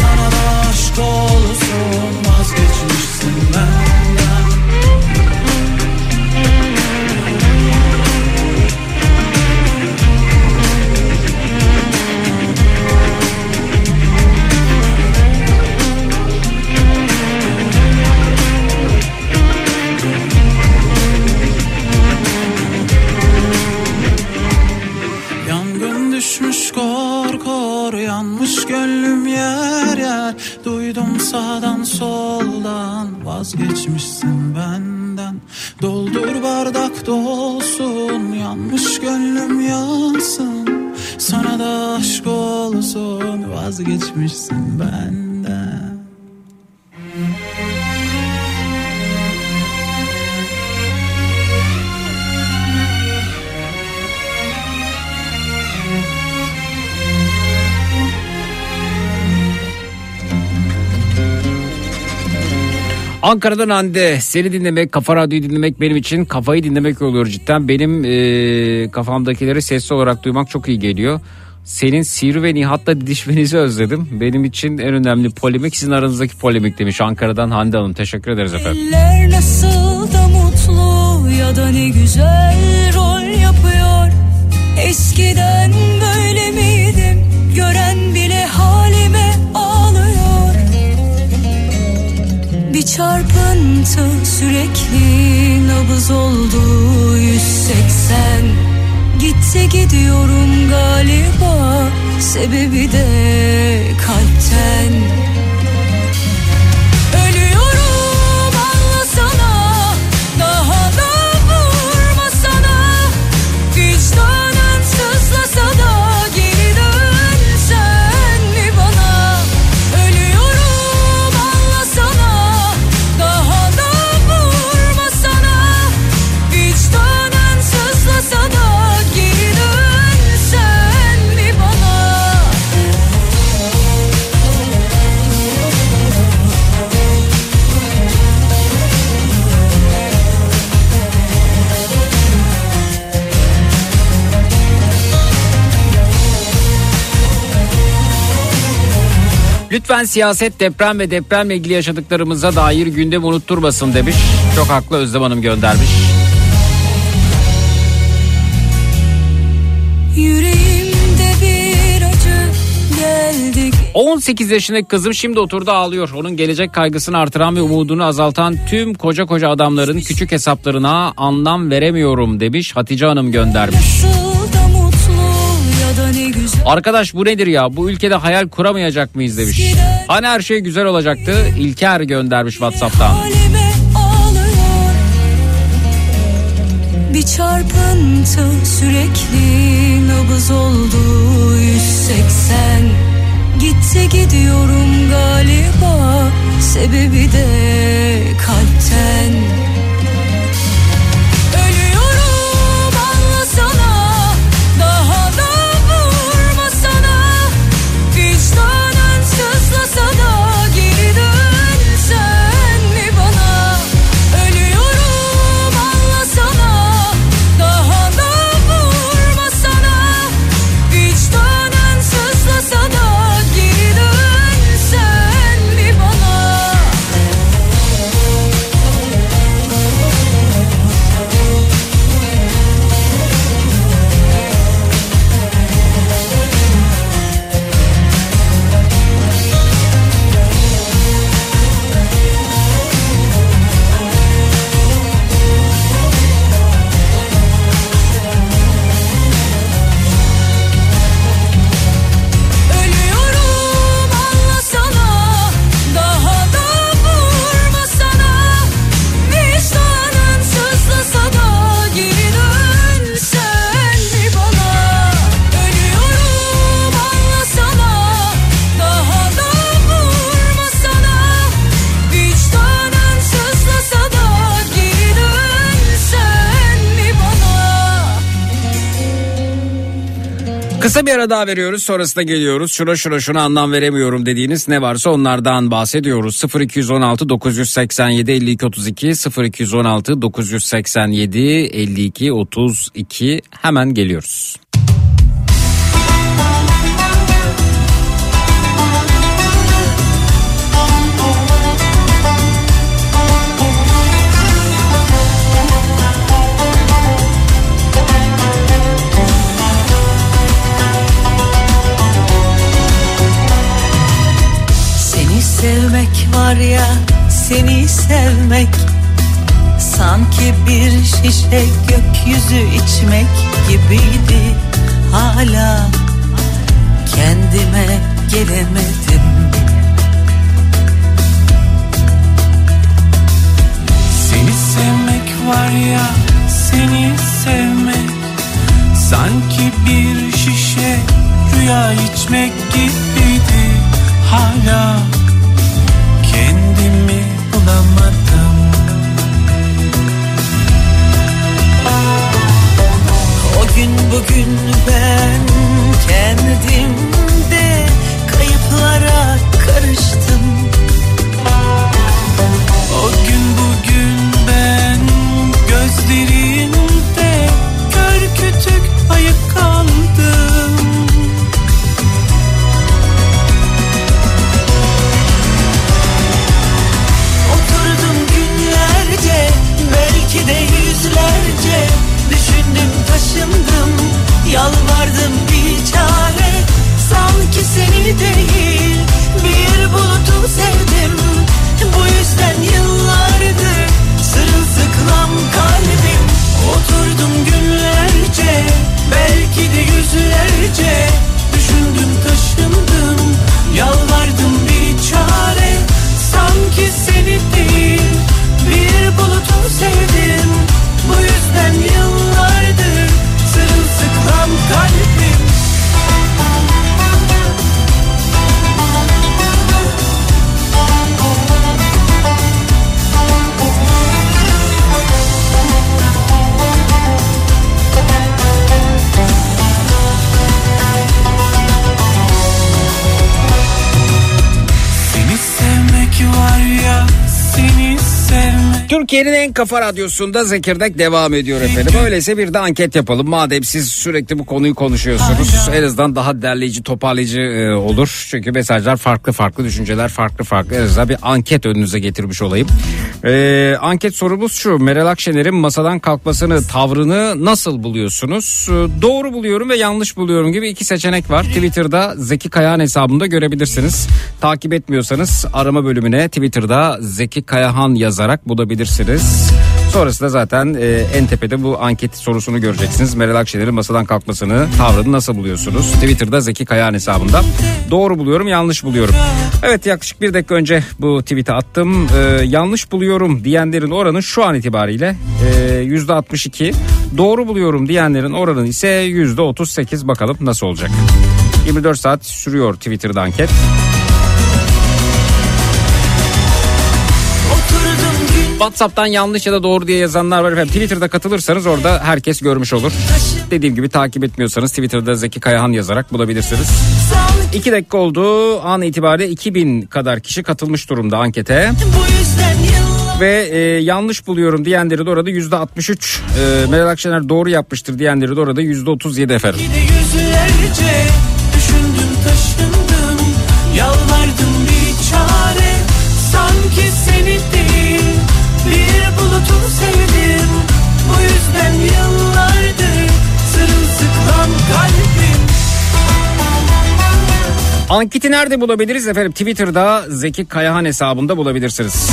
Sana da aşk olsun sağdan soldan vazgeçmişsin benden. Doldur bardak dolsun yanmış gönlüm yansın. Sana da aşk olsun vazgeçmişsin benden Ankara'dan Hande seni dinlemek kafa radyoyu dinlemek benim için kafayı dinlemek oluyor cidden. Benim e, kafamdakileri sesli olarak duymak çok iyi geliyor. Senin Sivri ve Nihat'la didişmenizi özledim. Benim için en önemli polemik sizin aranızdaki polemik demiş Ankara'dan Hande Hanım. Teşekkür ederiz efendim. Eller nasıl da mutlu ya da ne güzel rol yapıyor. Eskiden böyle çarpıntı sürekli nabız oldu 180. Gitti gidiyorum galiba sebebi de kalpten. Lütfen siyaset, deprem ve depremle ilgili yaşadıklarımıza dair gündem unutturmasın demiş. Çok haklı Özlem Hanım göndermiş. Yüreğimde bir acı geldi 18 yaşındaki kızım şimdi oturdu ağlıyor. Onun gelecek kaygısını artıran ve umudunu azaltan tüm koca koca adamların küçük hesaplarına anlam veremiyorum demiş Hatice Hanım göndermiş. Nasıl Arkadaş bu nedir ya? Bu ülkede hayal kuramayacak mıyız demiş. Hani her şey güzel olacaktı? İlker göndermiş WhatsApp'tan. Bir çarpıntı sürekli nabız oldu 180 Gitti gidiyorum galiba Sebebi de kalpten Kısa bir ara daha veriyoruz sonrasında geliyoruz. Şuna şuna şuna anlam veremiyorum dediğiniz ne varsa onlardan bahsediyoruz. 0216 987 52 32 0216 987 52 32 hemen geliyoruz. Sevmek var ya seni sevmek. Sanki bir şişe gökyüzü içmek gibiydi Hala. Kendime gelemedim. Seni sevmek var ya seni sevmek. Sanki bir şişe rüya içmek gibiydi Hala bulamadım O gün bugün ben kendimde kayıplara karıştım. O gün bugün ben gözlerinde kör kütük ayık kaldım belki de yüzlerce Düşündüm taşındım yalvardım bir çare. Sanki seni değil bir bulutu sevdim. Bu yüzden yıllardır sırılsıklam kalbim. Oturdum günlerce belki de yüzlerce. Düşündüm taşındım yalvardım Türkiye'nin en kafa radyosunda Zekirdek devam ediyor efendim. Öyleyse bir de anket yapalım. Madem siz sürekli bu konuyu konuşuyorsunuz. En azından daha derleyici, toparlayıcı e, olur. Çünkü mesajlar farklı farklı, düşünceler farklı farklı. En azından bir anket önünüze getirmiş olayım. E, anket sorumuz şu. Meral Akşener'in masadan kalkmasını, tavrını nasıl buluyorsunuz? E, doğru buluyorum ve yanlış buluyorum gibi iki seçenek var. Twitter'da Zeki Kayahan hesabında görebilirsiniz. Takip etmiyorsanız arama bölümüne Twitter'da Zeki Kayahan yazarak bulabilirsiniz. Sonrasında zaten e, en tepede bu anket sorusunu göreceksiniz. Meral Akşener'in masadan kalkmasını, tavrını nasıl buluyorsunuz? Twitter'da Zeki Kayahan hesabında. Doğru buluyorum, yanlış buluyorum. Evet yaklaşık bir dakika önce bu tweet'i attım. E, yanlış buluyorum diyenlerin oranı şu an itibariyle e, %62. Doğru buluyorum diyenlerin oranı ise %38. Bakalım nasıl olacak? 24 saat sürüyor Twitter'da anket. WhatsApp'tan yanlış ya da doğru diye yazanlar var efendim. Twitter'da katılırsanız orada herkes görmüş olur. Dediğim gibi takip etmiyorsanız Twitter'da Zeki Kayahan yazarak bulabilirsiniz. 2 dakika oldu. An itibariyle 2000 kadar kişi katılmış durumda ankete. Ve e, yanlış buluyorum diyenleri de orada %63. E, Meral Akşener doğru yapmıştır diyenleri de orada %37 efendim. düşündüm taşındım Yalvardım bir çare sanki seni Bulutu sevdim bu yüzden yıllardır sırılsıklam kalbim Anketi nerede bulabiliriz efendim? Twitter'da Zeki Kayahan hesabında bulabilirsiniz.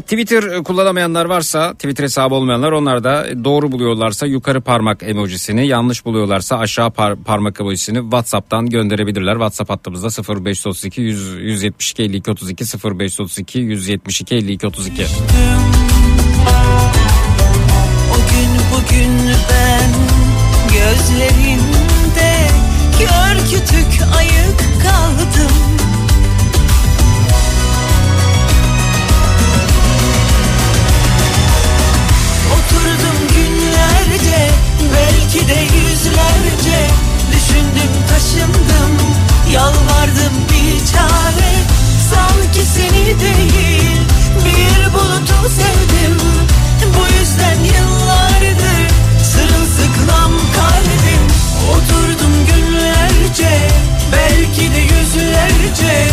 Twitter e, kullanamayanlar varsa Twitter hesabı olmayanlar onlar da doğru buluyorlarsa yukarı parmak emojisini yanlış buluyorlarsa aşağı par- parmak emojisini Whatsapp'tan gönderebilirler. WhatsApp hattımızda 0532 100, 172 52 32 0532 172 52 32. O gün bugün ben gözlerinde kör kütük ayık belki de yüzlerce Düşündüm taşındım yalvardım bir çare. Sanki seni değil bir bulutu sevdim. Bu yüzden yıllardır sırılsıklam kalbim. Oturdum günlerce belki de yüzlerce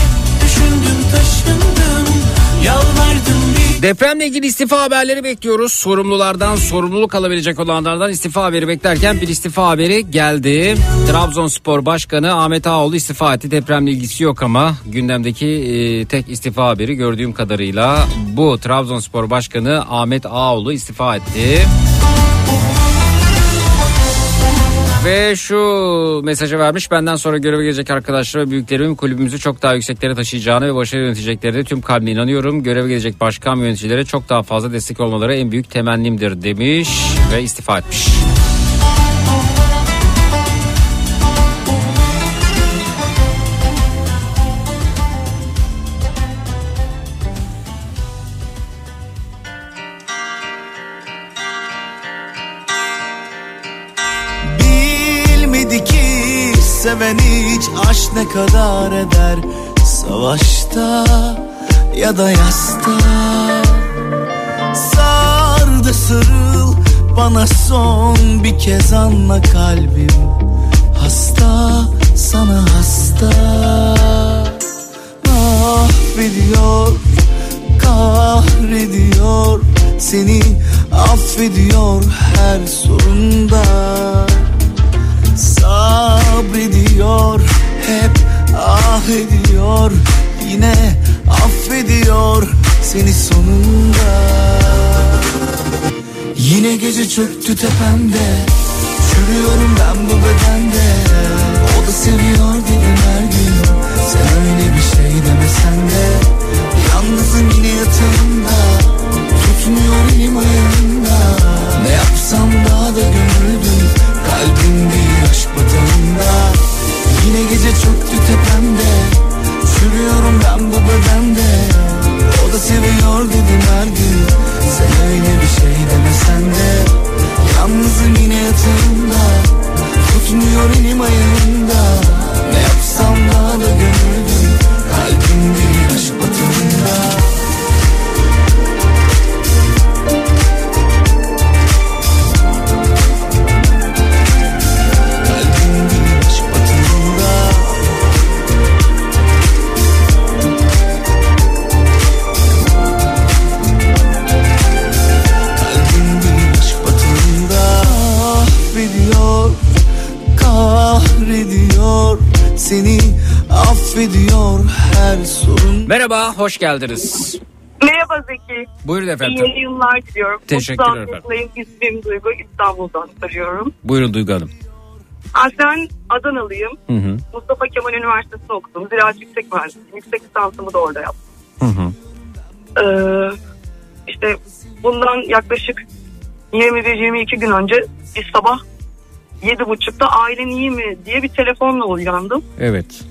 Düşündüm taşındım yalvardım Depremle ilgili istifa haberleri bekliyoruz. Sorumlulardan, sorumluluk alabilecek olanlardan istifa haberi beklerken bir istifa haberi geldi. Trabzonspor Başkanı Ahmet Ağoğlu istifa etti. Depremle ilgisi yok ama gündemdeki e, tek istifa haberi gördüğüm kadarıyla bu. Trabzonspor Başkanı Ahmet Ağoğlu istifa etti. Ve şu mesajı vermiş benden sonra göreve gelecek arkadaşlar ve büyüklerimin kulübümüzü çok daha yükseklere taşıyacağını ve başarılı yöneteceklerine tüm kalbimle inanıyorum. Göreve gelecek başkan yöneticilere çok daha fazla destek olmaları en büyük temennimdir demiş ve istifa etmiş. Seven hiç aşk ne kadar eder? Savaşta ya da yasta? Sar da sarıl bana son bir kez anla kalbim. Hasta sana hasta. Mahvediyor kahrediyor. Seni affediyor her sorunda Sabrediyor hep ah ediyor Yine affediyor seni sonunda. Yine gece çöktü tepemde Çürüyorum ben bu bedende. O da seviyor dedim her gün Sen öyle bir şey demesen de. Yalnızım yine yatağımda Tutmuyor elim ayağımda. Ne yapsam daha da gömüldüm Kalbim bir aşk batağında Yine gece çöktü tepemde. Çürüyorum ben bu bedende. O da seviyor dedim her gün. Sen öyle bir şey demesen de. Yalnızım yine yatağımda. Tutmuyor elim ayağımda. Ne yapsam daha da gönüldüm Kalbim bir hoş geldiniz. Merhaba Zeki. Buyurun İyi efendim. yayınlar diliyorum. 36 efendim. yaşındayım. İsmim Duygu. İstanbul'dan arıyorum. Buyurun Duygu Hanım. Aslen Adanalıyım. Hı hı. Mustafa Kemal Üniversitesi'nde okudum. Ziraat Yüksek Mühendisliği. Yüksek lisansımı da orada yaptım. Hı hı. Ee, işte bundan yaklaşık 21-22 gün önce bir sabah 7.30'da ailen iyi mi diye bir telefonla uyandım. Evet.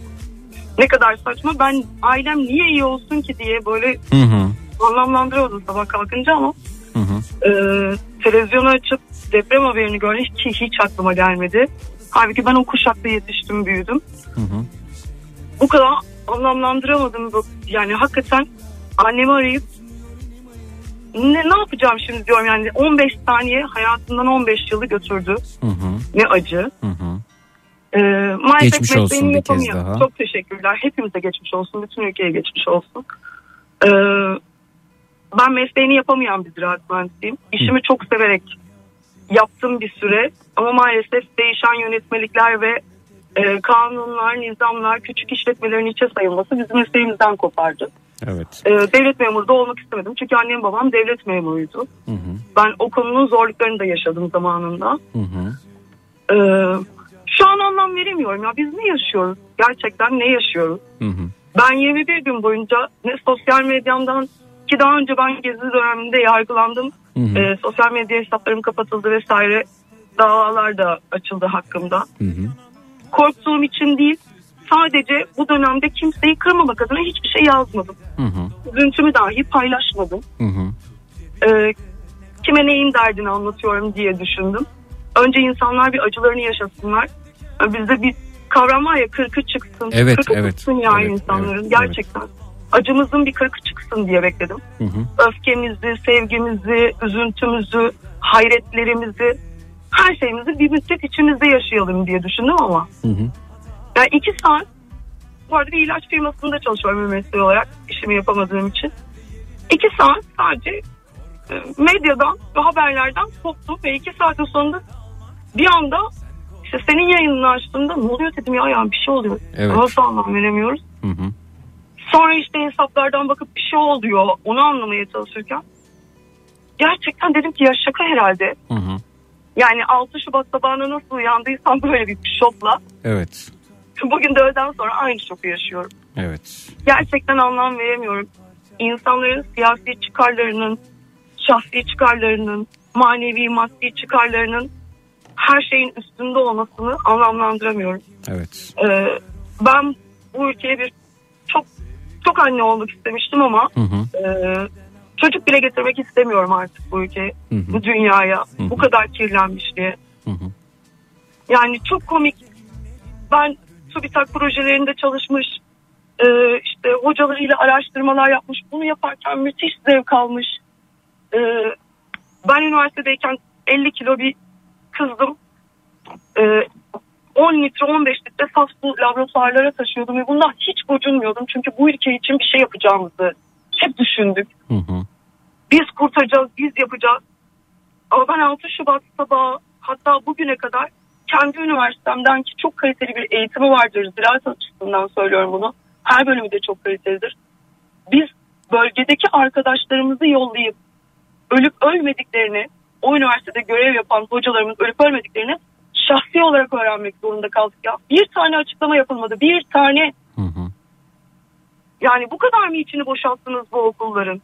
Ne kadar saçma. Ben ailem niye iyi olsun ki diye böyle Hı hı. anlamlandırıyordum sabah kalkınca ama Hı hı. e, televizyonu açıp deprem haberini gördüm ki hiç aklıma gelmedi. Halbuki ben o kuşakta yetiştim büyüdüm. Hı hı. Bu kadar anlamlandıramadım. bu- Yani hakikaten annemi arayıp ne, ne yapacağım şimdi diyorum yani 15 saniye hayatından 15 yılı götürdü. Hı hı. Ne acı. Hı hı. Ee, maalesef Geçmiş olsun bir kez daha. Çok teşekkürler. Hepimize geçmiş olsun. Bütün ülkeye geçmiş olsun. Ee, ben mesleğini yapamayan bir ziraat mühendisiyim. İşimi çok severek yaptım bir süre. Ama maalesef değişen yönetmelikler ve e, kanunlar, nizamlar, küçük işletmelerin içe sayılması bizim mesleğimizden kopardı. Evet. Ee, devlet memuru da olmak istemedim. Çünkü annem babam devlet memuruydu. Hı hı. Ben o konunun zorluklarını da yaşadım zamanında. Hı hı. Ee, şu an anlam veremiyorum ya biz ne yaşıyoruz gerçekten ne yaşıyoruz Hı hı. ben 21 gün boyunca ne sosyal medyamdan ki daha önce ben gezi döneminde yargılandım Hı hı. Ee, sosyal medya hesaplarım kapatıldı vesaire davalar da açıldı hakkımda Hı hı. korktuğum için değil sadece bu dönemde kimseyi kırmamak adına hiçbir şey yazmadım Hı hı. üzüntümü dahi paylaşmadım Hı hı. Ee, kime neyin derdini anlatıyorum diye düşündüm. Önce insanlar bir acılarını yaşasınlar. Bizde bir kavram var ya kırkı çıksın. Evet, kırkı evet, çıksın ya evet, insanların evet, gerçekten. Acımızın bir kırkı çıksın diye bekledim. Hı hı. Öfkemizi, sevgimizi, üzüntümüzü, hayretlerimizi, her şeyimizi bir müddet içimizde yaşayalım diye düşündüm ama. Hı hı. Yani iki saat bu arada bir ilaç firmasında çalışıyorum mesleği olarak işimi yapamadığım için. İki saat sadece e, medyadan ve haberlerden koptum ve iki saatin sonunda bir anda işte senin yayınını açtığımda ne oluyor dedim ya yani bir şey oluyor. Evet. Nasıl anlam veremiyoruz? Hı hı. Sonra işte hesaplardan bakıp bir şey oluyor onu anlamaya çalışırken gerçekten dedim ki ya şaka herhalde. Hı hı. Yani 6 Şubat sabahına nasıl uyandıysam böyle bir şokla Evet. bugün de öğleden sonra aynı şoku yaşıyorum. Evet. gerçekten anlam veremiyorum. İnsanların siyasi çıkarlarının, şahsi çıkarlarının, manevi maddi çıkarlarının her şeyin üstünde olmasını anlamlandıramıyorum. Evet. Ee, ben bu ülkeye bir çok çok anne olmak istemiştim ama Hı hı. e, çocuk bile getirmek istemiyorum artık bu ülkeye, Hı hı. bu dünyaya. Hı hı. Bu kadar kirlenmiş diye. Hı hı. Yani çok komik. Ben TÜBİTAK projelerinde çalışmış, e, işte hocalarıyla araştırmalar yapmış. Bunu yaparken müthiş zevk almış. E, ben üniversitedeyken 50 kilo bir kızdım. E, 10 litre 15 litre saf su laboratuvarlara taşıyordum ve bundan hiç gocunmuyordum. Çünkü bu ülke için bir şey yapacağımızı hep düşündük. Hı hı. Biz kurtaracağız, biz yapacağız. Ama ben 6 Şubat sabahı hatta bugüne kadar kendi üniversitemden ki çok kaliteli bir eğitimi vardır. Ziraat açısından söylüyorum bunu. Her bölümü de çok kalitelidir. Biz bölgedeki arkadaşlarımızı yollayıp ölüp ölmediklerini o üniversitede görev yapan hocalarımız ölüp ölmediklerini şahsi olarak öğrenmek zorunda kaldık ya. Bir tane açıklama yapılmadı. Bir tane Hı hı. yani bu kadar mı içini boşalttınız bu okulların?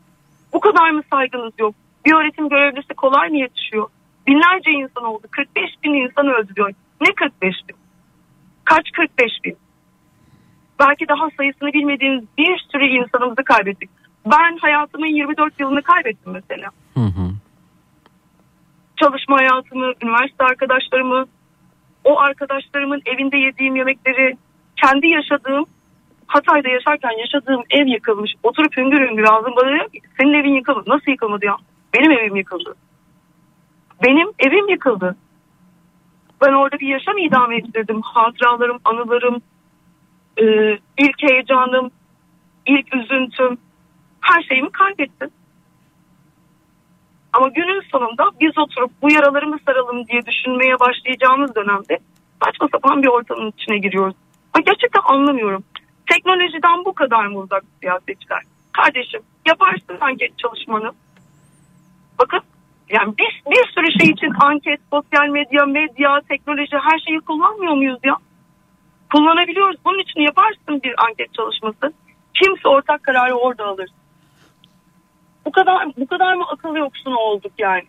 Bu kadar mı saygınız yok? Bir öğretim görevlisi kolay mı yetişiyor? Binlerce insan oldu. 45 bin insan öldü diyor. Ne 45 bin? Kaç 45 bin? Belki daha sayısını bilmediğiniz bir sürü insanımızı kaybettik. Ben hayatımın 24 yılını kaybettim mesela. Hı hı. Çalışma hayatımı, üniversite arkadaşlarımı, o arkadaşlarımın evinde yediğim yemekleri, kendi yaşadığım, Hatay'da yaşarken yaşadığım ev yıkılmış. Oturup hüngür hüngür ağzım bana diyor senin evin yıkıldı. Nasıl yıkılmadı ya? Benim evim yıkıldı. Benim evim yıkıldı. Ben orada bir yaşam idame ettirdim. Hatıralarım, anılarım, ilk heyecanım, ilk üzüntüm, her şeyimi kaybettim. Ama günün sonunda biz oturup bu yaralarımı saralım diye düşünmeye başlayacağımız dönemde saçma sapan bir ortamın içine giriyoruz. Ben gerçekten anlamıyorum. Teknolojiden bu kadar mı uzak siyasetçiler? Kardeşim yaparsın anket çalışmanı. Bakın yani bir, bir sürü şey için anket, sosyal medya, medya, teknoloji her şeyi kullanmıyor muyuz ya? Kullanabiliyoruz. Bunun için yaparsın bir anket çalışması. Kimse ortak kararı orada alır. Bu kadar bu kadar mı akıl yoksunu olduk yani?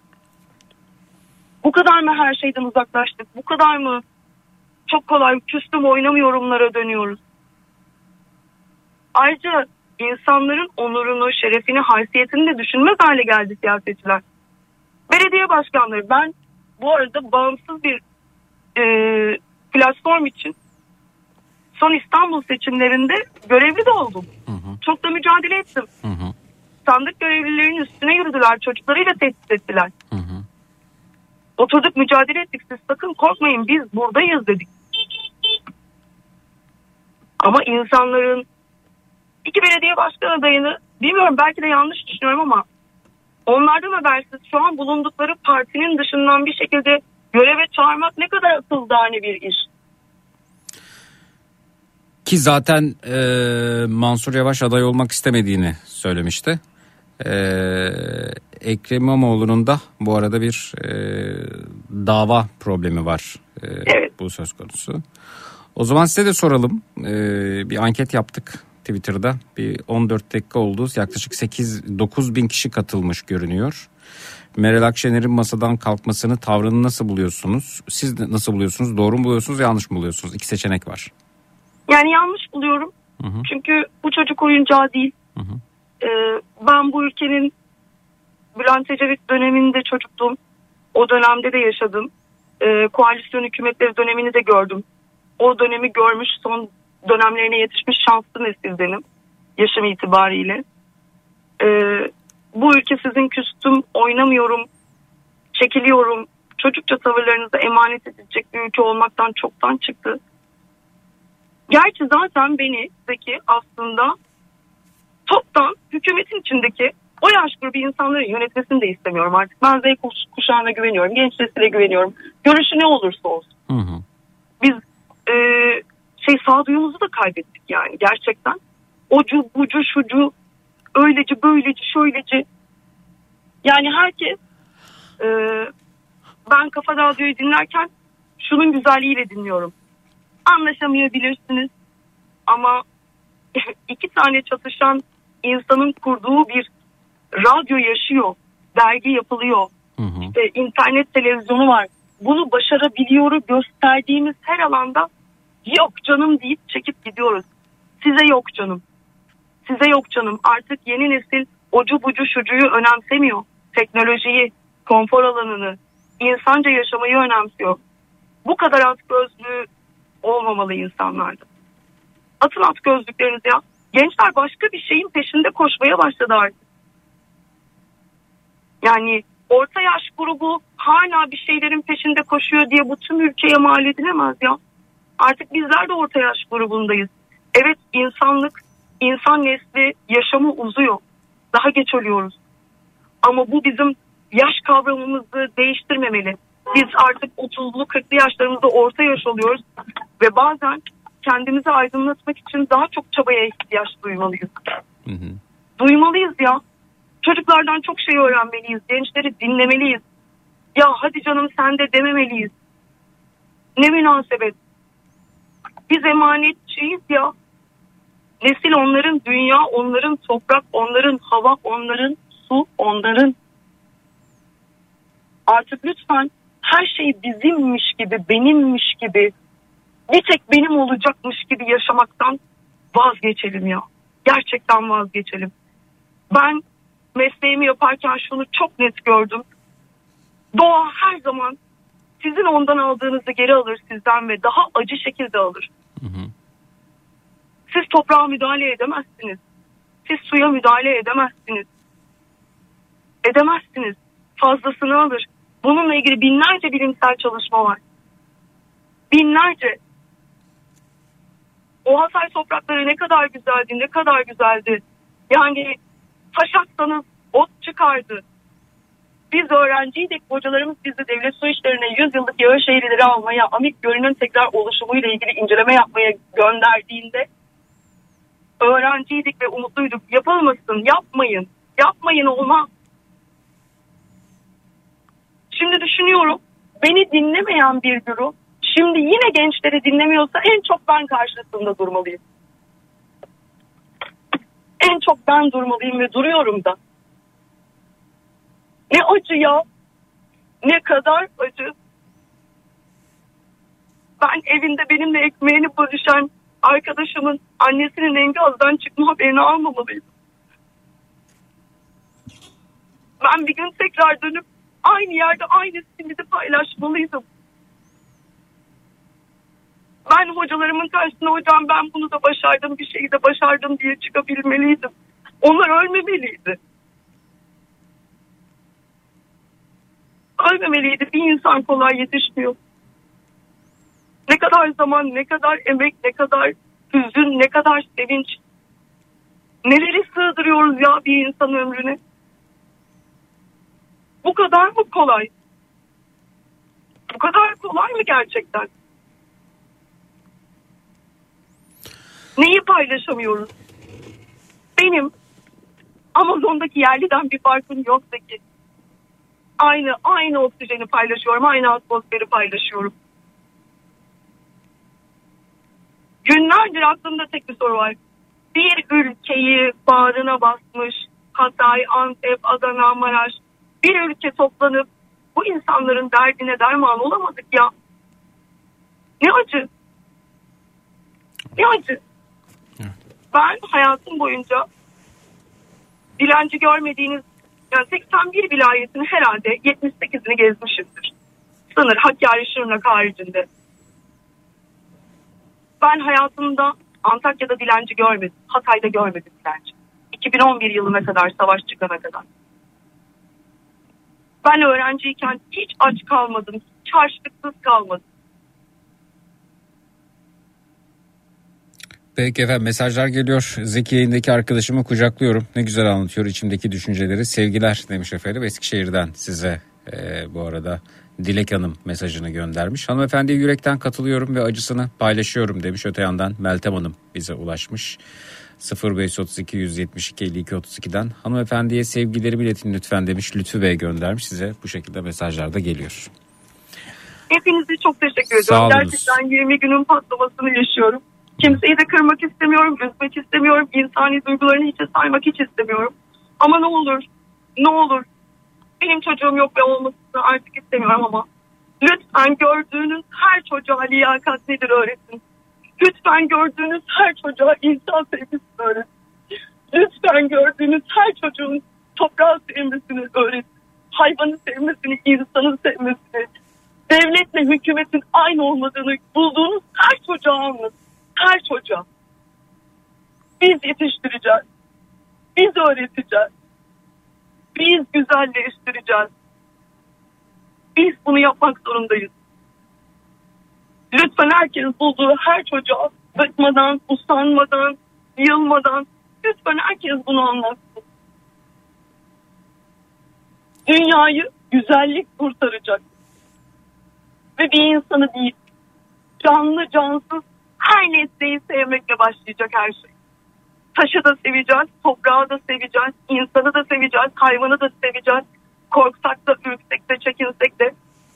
Bu kadar mı her şeyden uzaklaştık? Bu kadar mı çok kolay küstüm oynamıyorumlara dönüyoruz? Ayrıca insanların onurunu, şerefini, haysiyetini de düşünmez hale geldi siyasetçiler. Belediye başkanları ben bu arada bağımsız bir e, platform için son İstanbul seçimlerinde görevli de oldum. Çok da mücadele ettim. Sandık görevlilerinin üstüne yürüdüler. Çocuklarıyla tehdit ettiler. Oturduk mücadele ettik. Siz sakın korkmayın biz buradayız dedik. Ama insanların iki belediye başkan adayını bilmiyorum belki de yanlış düşünüyorum ama onlardan habersiz şu an bulundukları partinin dışından bir şekilde göreve çağırmak ne kadar akıldane bir iş. Ki zaten e, Mansur Yavaş aday olmak istemediğini söylemişti. E, Ekrem İmamoğlu'nun da bu arada bir e, dava problemi var. E, Bu söz konusu. O zaman size de soralım. E, bir anket yaptık Twitter'da. Bir 14 dakika oldu. Yaklaşık 8-9 bin kişi katılmış görünüyor. Meral Akşener'in masadan kalkmasını tavrını nasıl buluyorsunuz? Siz nasıl buluyorsunuz? Doğru mu buluyorsunuz yanlış mı buluyorsunuz? İki seçenek var. Yani yanlış buluyorum. Çünkü bu çocuk oyuncağı değil. Ee, ben bu ülkenin Bülent Ecevit döneminde çocuktum. O dönemde de yaşadım. Ee, koalisyon hükümetleri dönemini de gördüm. O dönemi görmüş son dönemlerine yetişmiş şanslı nesildenim. Yaşım itibariyle. Ee, bu ülke sizin küstüm, oynamıyorum, çekiliyorum. Çocukça tavırlarınıza emanet edilecek bir ülke olmaktan çoktan çıktı. Gerçi zaten beni Zeki aslında toptan hükümetin içindeki o yaş grubu insanların yönetmesini de istemiyorum artık. Ben Z kuş- kuşağına güveniyorum, genç nesile güveniyorum. Görüşü ne olursa olsun. Biz e, şey sağduyumuzu da kaybettik yani gerçekten. Ocu, bucu, şucu, öyleci, böyleci, şöyleci. Yani herkes e, ben Kafa Radyo'yu dinlerken şunun güzelliğiyle dinliyorum. Anlaşamayabilirsiniz ama (laughs) iki tane çatışan insanın kurduğu bir radyo yaşıyor. Dergi yapılıyor. İşte internet televizyonu var. Bunu başarabiliyoru gösterdiğimiz her alanda yok canım deyip çekip gidiyoruz. Size yok canım. Size yok canım. Artık yeni nesil ocu bucu şucuyu önemsemiyor. Teknolojiyi, konfor alanını, insanca yaşamayı önemsiyor. Bu kadar at gözlüğü olmamalı insanlarda. Atın at gözlüklerinizi ya. Gençler başka bir şeyin peşinde koşmaya başladı artık. Yani orta yaş grubu hala bir şeylerin peşinde koşuyor diye bu tüm ülkeye mal edilemez ya. Artık bizler de orta yaş grubundayız. Evet insanlık, insan nesli yaşamı uzuyor. Daha geç ölüyoruz. Ama bu bizim yaş kavramımızı değiştirmemeli. Biz artık 30'lu 40'lı yaşlarımızda orta yaş oluyoruz ve bazen kendimizi aydınlatmak için daha çok çabaya ihtiyaç duymalıyız. Duymalıyız ya. Çocuklardan çok şey öğrenmeliyiz. Gençleri dinlemeliyiz. Ya hadi canım sen de dememeliyiz. Ne münasebet. Biz emanetçiyiz ya. Nesil onların, dünya onların, toprak onların, hava onların, su onların. Artık lütfen her şey bizimmiş gibi, benimmiş gibi, bir tek benim olacakmış gibi yaşamaktan vazgeçelim ya. Gerçekten vazgeçelim. Ben mesleğimi yaparken şunu çok net gördüm. Doğa her zaman sizin ondan aldığınızı geri alır sizden ve daha acı şekilde alır. Siz toprağa müdahale edemezsiniz. Siz suya müdahale edemezsiniz. Edemezsiniz. Fazlasını alır. Bununla ilgili binlerce bilimsel çalışma var. Binlerce. O Hatay toprakları ne kadar güzeldi, ne kadar güzeldi. Yani taş atsanız ot çıkardı. Biz öğrenciydik, hocalarımız bizi devlet su işlerine 100 yıllık yağış eğrileri almaya, Amik Gölü'nün tekrar oluşumuyla ilgili inceleme yapmaya gönderdiğinde Öğrenciydik ve umutluyduk. Yapılmasın, yapmayın. Yapmayın olmaz. Şimdi düşünüyorum beni dinlemeyen bir güruh şimdi yine gençleri dinlemiyorsa en çok ben karşısında durmalıyım. En çok ben durmalıyım ve duruyorum da. Ne acı ya. Ne kadar acı. Ben evinde benimle ekmeğini bölüşen arkadaşımın annesinin enkazdan çıkma haberini almamalıydım. Ben bir gün tekrar dönüp aynı yerde aynı simidi paylaşmalıydım. Ben hocalarımın karşısına hocam ben bunu da başardım bir şeyi de başardım diye çıkabilmeliydim. Onlar ölmemeliydi. Ölmemeliydi. Bir insan kolay yetişmiyor. Ne kadar zaman, ne kadar emek, ne kadar hüzün, ne kadar sevinç. Neleri sığdırıyoruz ya bir insan ömrüne. Bu kadar mı kolay? Bu kadar kolay mı gerçekten? Neyi paylaşamıyoruz? Benim Amazon'daki yerliden bir farkım yok ki. Aynı aynı oksijeni paylaşıyorum, aynı atmosferi paylaşıyorum. Günlerdir aklımda tek bir soru var. Bir ülkeyi bağrına basmış Hatay, Antep, Adana, Maraş bir ülke toplanıp bu insanların derdine derman olamadık ya. Ne acı. Ne acı. Ben hayatım boyunca dilenci görmediğiniz yani 81 vilayetin herhalde 78'ini gezmişimdir. Sınır, Hakkari, Şırnak haricinde. Ben hayatımda Antakya'da dilenci görmedim. Hatay'da görmedim dilenci. 2011 yılına kadar, savaş çıkana kadar. Ben öğrenciyken hiç aç kalmadım. Hiç harçlıksız kalmadım. Peki efendim mesajlar geliyor. Zeki yayındaki arkadaşımı kucaklıyorum. Ne güzel anlatıyor içimdeki düşünceleri. Sevgiler demiş efendim Eskişehir'den size e, bu arada Dilek Hanım mesajını göndermiş. Hanımefendiye yürekten katılıyorum ve acısını paylaşıyorum demiş. Öte yandan Meltem Hanım bize ulaşmış. 0532 172 52 32'den hanımefendiye sevgilerimi iletin lütfen demiş. Lütfü Bey göndermiş size bu şekilde mesajlar da geliyor. Hepinize çok teşekkür ediyorum. Gerçekten 20 günün patlamasını yaşıyorum. Kimseyi de kırmak istemiyorum, üzmek istemiyorum. İnsani duygularını hiçe saymak hiç istemiyorum. Ama ne olur, ne olur. Benim çocuğum yok ve olmasını artık istemiyorum ama lütfen gördüğünüz her çocuğa liyakat nedir öğretin. Lütfen gördüğünüz her çocuğa insan sevgisini öğretin. Lütfen gördüğünüz her çocuğun toprağı sevmesini öğretin. Hayvanı sevmesini, insanı sevmesini, devletle hükümetin aynı olmadığını bulduğunuz her çocuğa anlatın. Her çocuğa. Biz yetiştireceğiz. Biz öğreteceğiz. Biz güzelleştireceğiz. Biz bunu yapmak zorundayız. Lütfen herkes bulduğu her çocuğa bıkmadan, usanmadan, yılmadan lütfen herkes bunu anlatsın. Dünyayı güzellik kurtaracak. Ve bir insanı değil, canlı cansız her nesneyi sevmekle başlayacak her şey. Taşı da seveceğiz, toprağı da seveceğiz, insanı da seveceğiz, hayvanı da seveceğiz. Korksak da, ürksek de, çekinsek de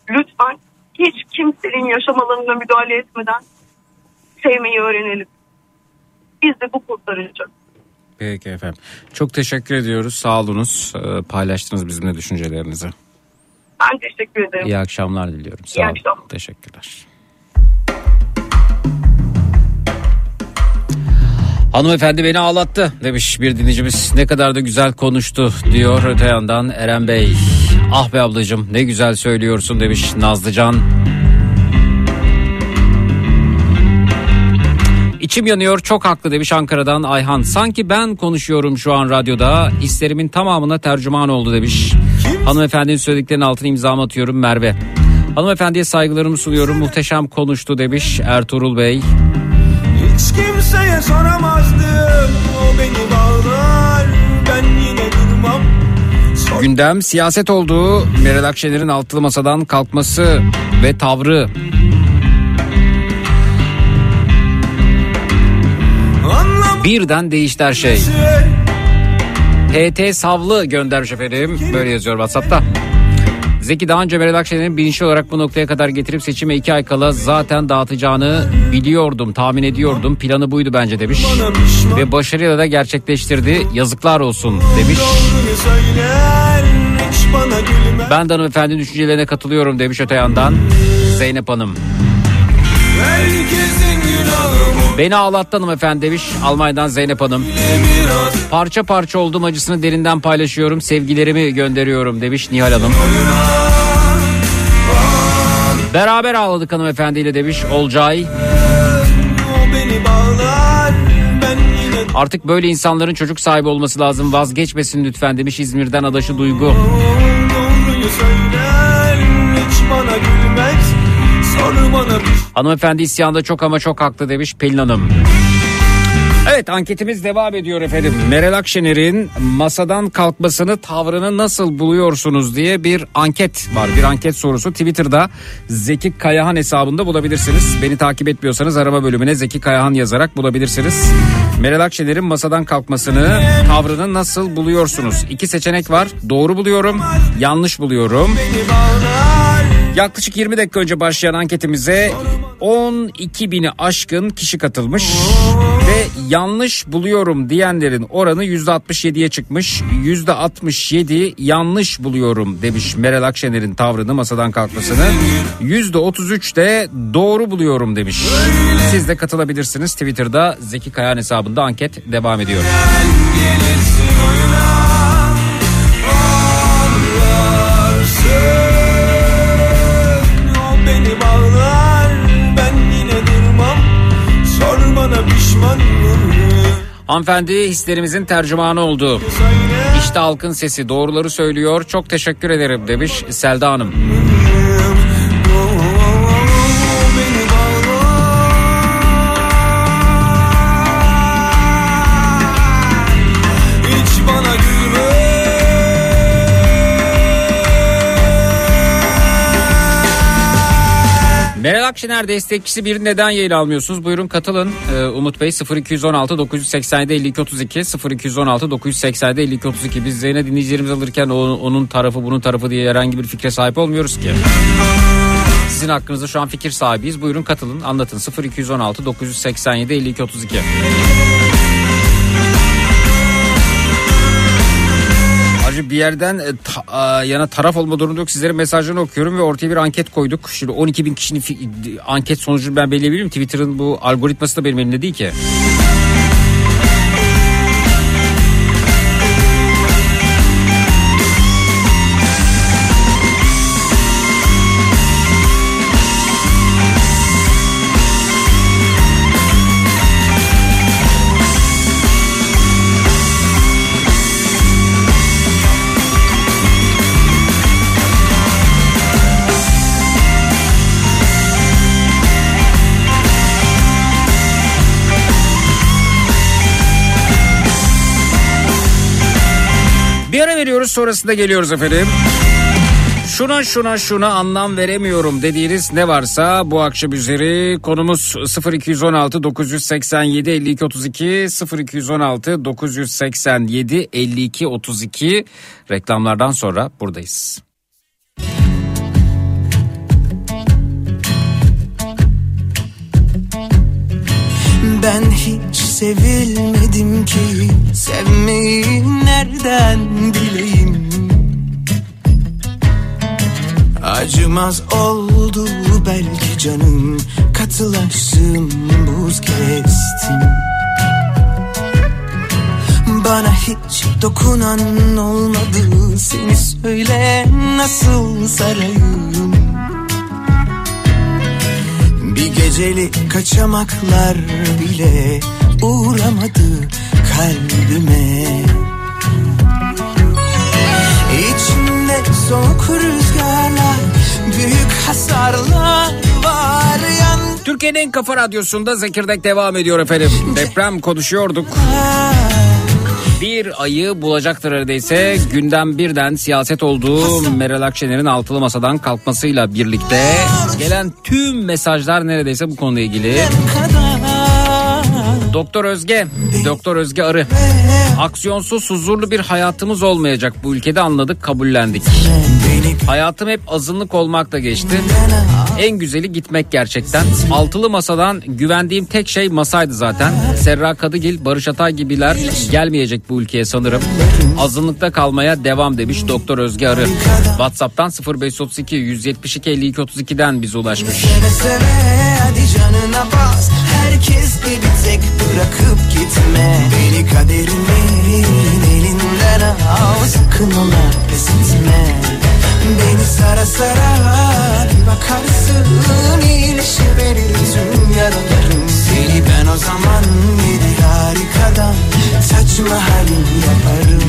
lütfen hiç kimsenin yaşam alanına müdahale etmeden sevmeyi öğrenelim. Biz de bu kurtaracak. Peki efendim. Çok teşekkür ediyoruz. Sağ olunuz. Ee, Paylaştınız bizimle düşüncelerinizi. Ben teşekkür ederim. İyi akşamlar diliyorum. Sağ İyi olun. akşamlar. Teşekkürler. Hanımefendi beni ağlattı demiş bir dinleyicimiz. Ne kadar da güzel konuştu diyor öte yandan Eren Bey. Ah be ablacığım ne güzel söylüyorsun demiş Nazlıcan. İçim yanıyor çok haklı demiş Ankara'dan Ayhan. Sanki ben konuşuyorum şu an radyoda. Hislerimin tamamına tercüman oldu demiş. Hanımefendinin söylediklerinin altına imzamı atıyorum Merve. Hanımefendiye saygılarımı sunuyorum. Muhteşem konuştu demiş Ertuğrul Bey. Hiç kimseye soramazdım O beni bağlar Ben yine durmam Gündem siyaset olduğu Meral Akşener'in altılı masadan kalkması ve tavrı. Birden değişti her şey. HT Savlı göndermiş efendim. Böyle yazıyor WhatsApp'ta. Zeki daha önce Meral Akşener'in bilinçli olarak bu noktaya kadar getirip seçime iki ay kala zaten dağıtacağını biliyordum, tahmin ediyordum. Planı buydu bence demiş. Ve başarıyla da gerçekleştirdi. Yazıklar olsun demiş. Ben de hanımefendinin düşüncelerine katılıyorum demiş öte yandan. Zeynep Hanım. Beni ağlattı hanımefendi demiş Almanya'dan Zeynep Hanım. Parça parça oldum acısını derinden paylaşıyorum. Sevgilerimi gönderiyorum demiş Nihal Hanım. Beraber ağladık hanımefendiyle demiş Olcay. Artık böyle insanların çocuk sahibi olması lazım. Vazgeçmesin lütfen demiş İzmir'den adaşı Duygu. söyler hiç bana gülmez Bir Hanımefendi isyanda çok ama çok haklı demiş Pelin Hanım. Evet anketimiz devam ediyor efendim. Meral Akşener'in masadan kalkmasını tavrını nasıl buluyorsunuz diye bir anket var. Bir anket sorusu Twitter'da Zeki Kayahan hesabında bulabilirsiniz. Beni takip etmiyorsanız arama bölümüne Zeki Kayahan yazarak bulabilirsiniz. Meral Akşener'in masadan kalkmasını tavrını nasıl buluyorsunuz? İki seçenek var. Doğru buluyorum, yanlış buluyorum. Yaklaşık 20 dakika önce başlayan anketimize 12 bini aşkın kişi katılmış ve yanlış buluyorum diyenlerin oranı %67'ye çıkmış. %67 yanlış buluyorum demiş Meral Akşener'in tavrını masadan kalkmasını. %33 de doğru buluyorum demiş. Siz de katılabilirsiniz Twitter'da Zeki Kayan hesabında anket devam ediyor. gelirsin oyuna Hanımefendi hislerimizin tercümanı oldu. İşte halkın sesi doğruları söylüyor. Çok teşekkür ederim demiş Selda Hanım. Meral Akşener destekçisi bir neden yayın almıyorsunuz? Buyurun katılın. Ee, Umut Bey 0216 987 52 32 0216 987 52 32 biz Zeynep dinleyicilerimiz alırken o- onun tarafı bunun tarafı diye herhangi bir fikre sahip olmuyoruz ki. Sizin hakkınızda şu an fikir sahibiyiz. Buyurun katılın anlatın 0216 987 52 32. bir yerden e, ta- yana taraf olma durumu yok. Sizlerin mesajlarını okuyorum ve ortaya bir anket koyduk. Şimdi 12 bin kişinin anket sonucunu ben belirleyebilirim. Twitter'ın bu algoritması da benim elimde değil ki. Veriyoruz sonrasında geliyoruz efendim. Şuna şuna şuna anlam veremiyorum dediğiniz ne varsa bu akşam üzeri konumuz 0216 987 52 32 0216 987 52 32 reklamlardan sonra buradayız. Ben hiç sevilmedim ki. Sevmeyi nereden bileyim? Acımaz oldu belki canım. Katılaştım buz kestim. Bana hiç dokunan olmadı. Seni söyle nasıl sarayım? Bir gecelik kaçamaklar bile uğramadı kalbime İçimde soğuk rüzgarlar, büyük hasarlar var yan Türkiye'nin en kafa radyosunda Zekirdek devam ediyor efendim. Deprem konuşuyorduk. Bir ayı bulacaktır neredeyse gündem birden siyaset olduğu Meral Akşener'in altılı masadan kalkmasıyla birlikte gelen tüm mesajlar neredeyse bu konuyla ilgili. kadar Doktor Özge, Doktor Özge Arı. Aksiyonsuz huzurlu bir hayatımız olmayacak bu ülkede anladık kabullendik. Hayatım hep azınlık olmakla geçti. En güzeli gitmek gerçekten. Altılı masadan güvendiğim tek şey masaydı zaten. Serra Kadıgil, Barış Atay gibiler gelmeyecek bu ülkeye sanırım. Azınlıkta kalmaya devam demiş Doktor Özge Arı. WhatsApp'tan 0532 172 52 32'den bize ulaşmış. Seve seve hadi canına bas Herkes gibi tek bırakıp gitme. Beni kaderimin elinden al Sakın ola pes Beni sara sara bir bakarsın iyileşiverir tüm yaralarım. Seni ben o zaman yedi harikadan Saçma halim yaparım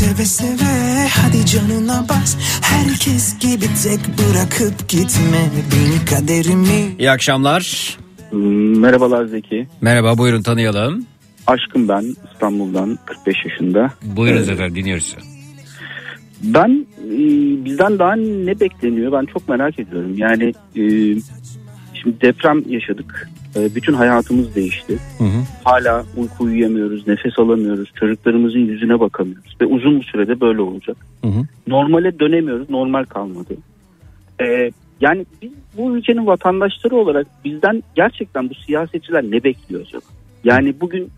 seve seve hadi canına bas Herkes gibi tek bırakıp gitme Beni kaderimi İyi akşamlar. Merhabalar Zeki. Merhaba buyurun tanıyalım. Aşkım ben İstanbul'dan 45 yaşında. Buyurun Ee, efendim dinliyoruz. Ben e, bizden daha ne bekleniyor ben çok merak ediyorum. Yani e, şimdi deprem yaşadık. E, bütün hayatımız değişti. Hala uyku uyuyamıyoruz, nefes alamıyoruz, çocuklarımızın yüzüne bakamıyoruz. Ve uzun bir sürede böyle olacak. Normale dönemiyoruz, normal kalmadı. E, yani biz bu ülkenin vatandaşları olarak bizden gerçekten bu siyasetçiler ne bekliyor acaba? Yani bugün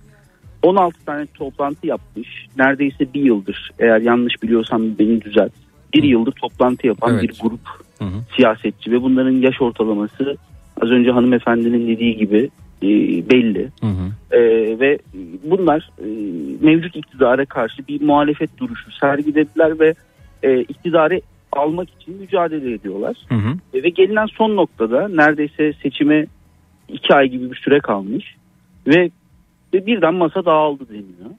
16 tane toplantı yapmış. Neredeyse bir yıldır eğer yanlış biliyorsam beni düzelt. Bir yıldır toplantı yapan Evet. bir grup siyasetçi ve bunların yaş ortalaması az önce hanımefendinin dediği gibi e, belli. E, ve bunlar e, mevcut iktidara karşı bir muhalefet duruşu sergilediler ve e, iktidarı almak için mücadele ediyorlar. E, ve gelinen son noktada neredeyse seçime iki ay gibi bir süre kalmış ve, ve birden masa dağıldı deniyor.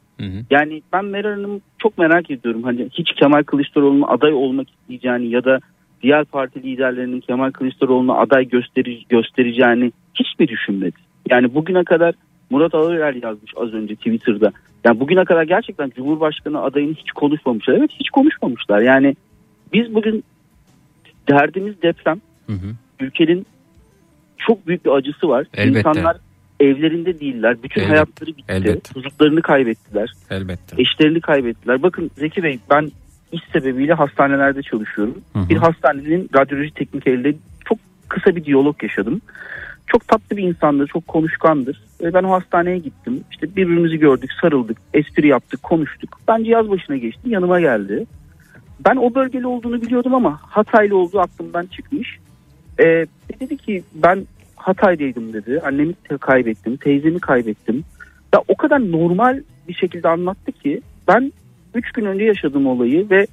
Yani ben Meral Hanım çok merak ediyorum. Hani hiç Kemal Kılıçdaroğlu'nun aday olmak isteyeceğini ya da diğer parti liderlerinin Kemal Kılıçdaroğlu'na aday gösteri, göstereceğini hiç mi düşünmedi? Yani bugüne kadar Murat Ağırel yazmış az önce Twitter'da. Yani bugüne kadar gerçekten Cumhurbaşkanı adayını hiç konuşmamışlar. Evet hiç konuşmamışlar. Yani biz bugün derdimiz deprem. Ülkenin çok büyük bir acısı var. Elbette. İnsanlar evlerinde değiller. Bütün Elbette. hayatları bitti. Elbette. Çocuklarını kaybettiler. Elbette. Eşlerini kaybettiler. Bakın Zeki Bey ben iş sebebiyle hastanelerde çalışıyorum. Bir hastanenin radyoloji teknikeriyle çok kısa bir diyalog yaşadım. Çok tatlı bir insandır, çok konuşkandır. Ve ben o hastaneye gittim. İşte birbirimizi gördük, sarıldık, espri yaptık, konuştuk. Ben cihaz başına geçtim, yanıma geldi. Ben o bölgeli olduğunu biliyordum ama Hataylı olduğu aklımdan çıkmış. Ve dedi ki ben Hatay'daydım dedi. Annemi kaybettim, teyzemi kaybettim. Ya o kadar normal bir şekilde anlattı ki ben 3 gün önce yaşadığım olayı ve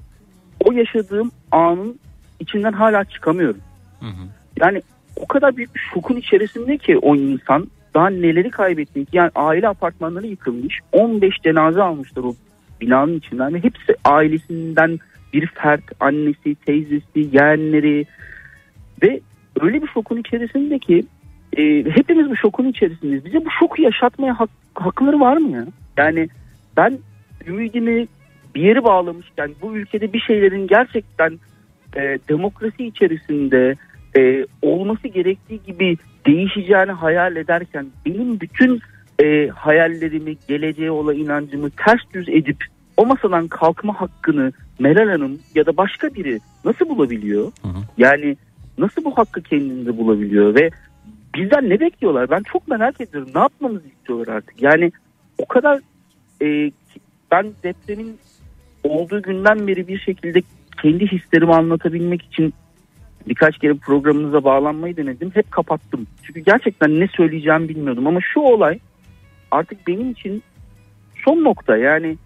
o yaşadığım anın içinden hala çıkamıyorum. Yani o kadar büyük bir şokun içerisinde ki o insan daha neleri kaybetti. Yani aile apartmanları yıkılmış. 15 cenaze almışlar o binanın içinden ve hepsi ailesinden bir fert, annesi, teyzesi, yeğenleri ve öyle bir şokun içerisinde ki e, hepimiz bu şokun içerisindeyiz. Bize bu şoku yaşatmaya hak- hakları var mı ya? Yani ben ümidimi bir yere bağlamışken bu ülkede bir şeylerin gerçekten e, demokrasi içerisinde e, olması gerektiği gibi değişeceğini hayal ederken benim bütün e, hayallerimi, geleceğe olan inancımı ters düz edip o masadan kalkma hakkını Meral Hanım ya da başka biri nasıl bulabiliyor? Yani nasıl bu hakkı kendinde bulabiliyor ve bizden ne bekliyorlar? Ben çok merak ediyorum. Ne yapmamızı istiyorlar artık? Yani o kadar e, ben depremin olduğu günden beri bir şekilde kendi hislerimi anlatabilmek için birkaç kere programınıza bağlanmayı denedim. Hep kapattım. Çünkü gerçekten ne söyleyeceğimi bilmiyordum. Ama şu olay artık benim için son nokta. Yani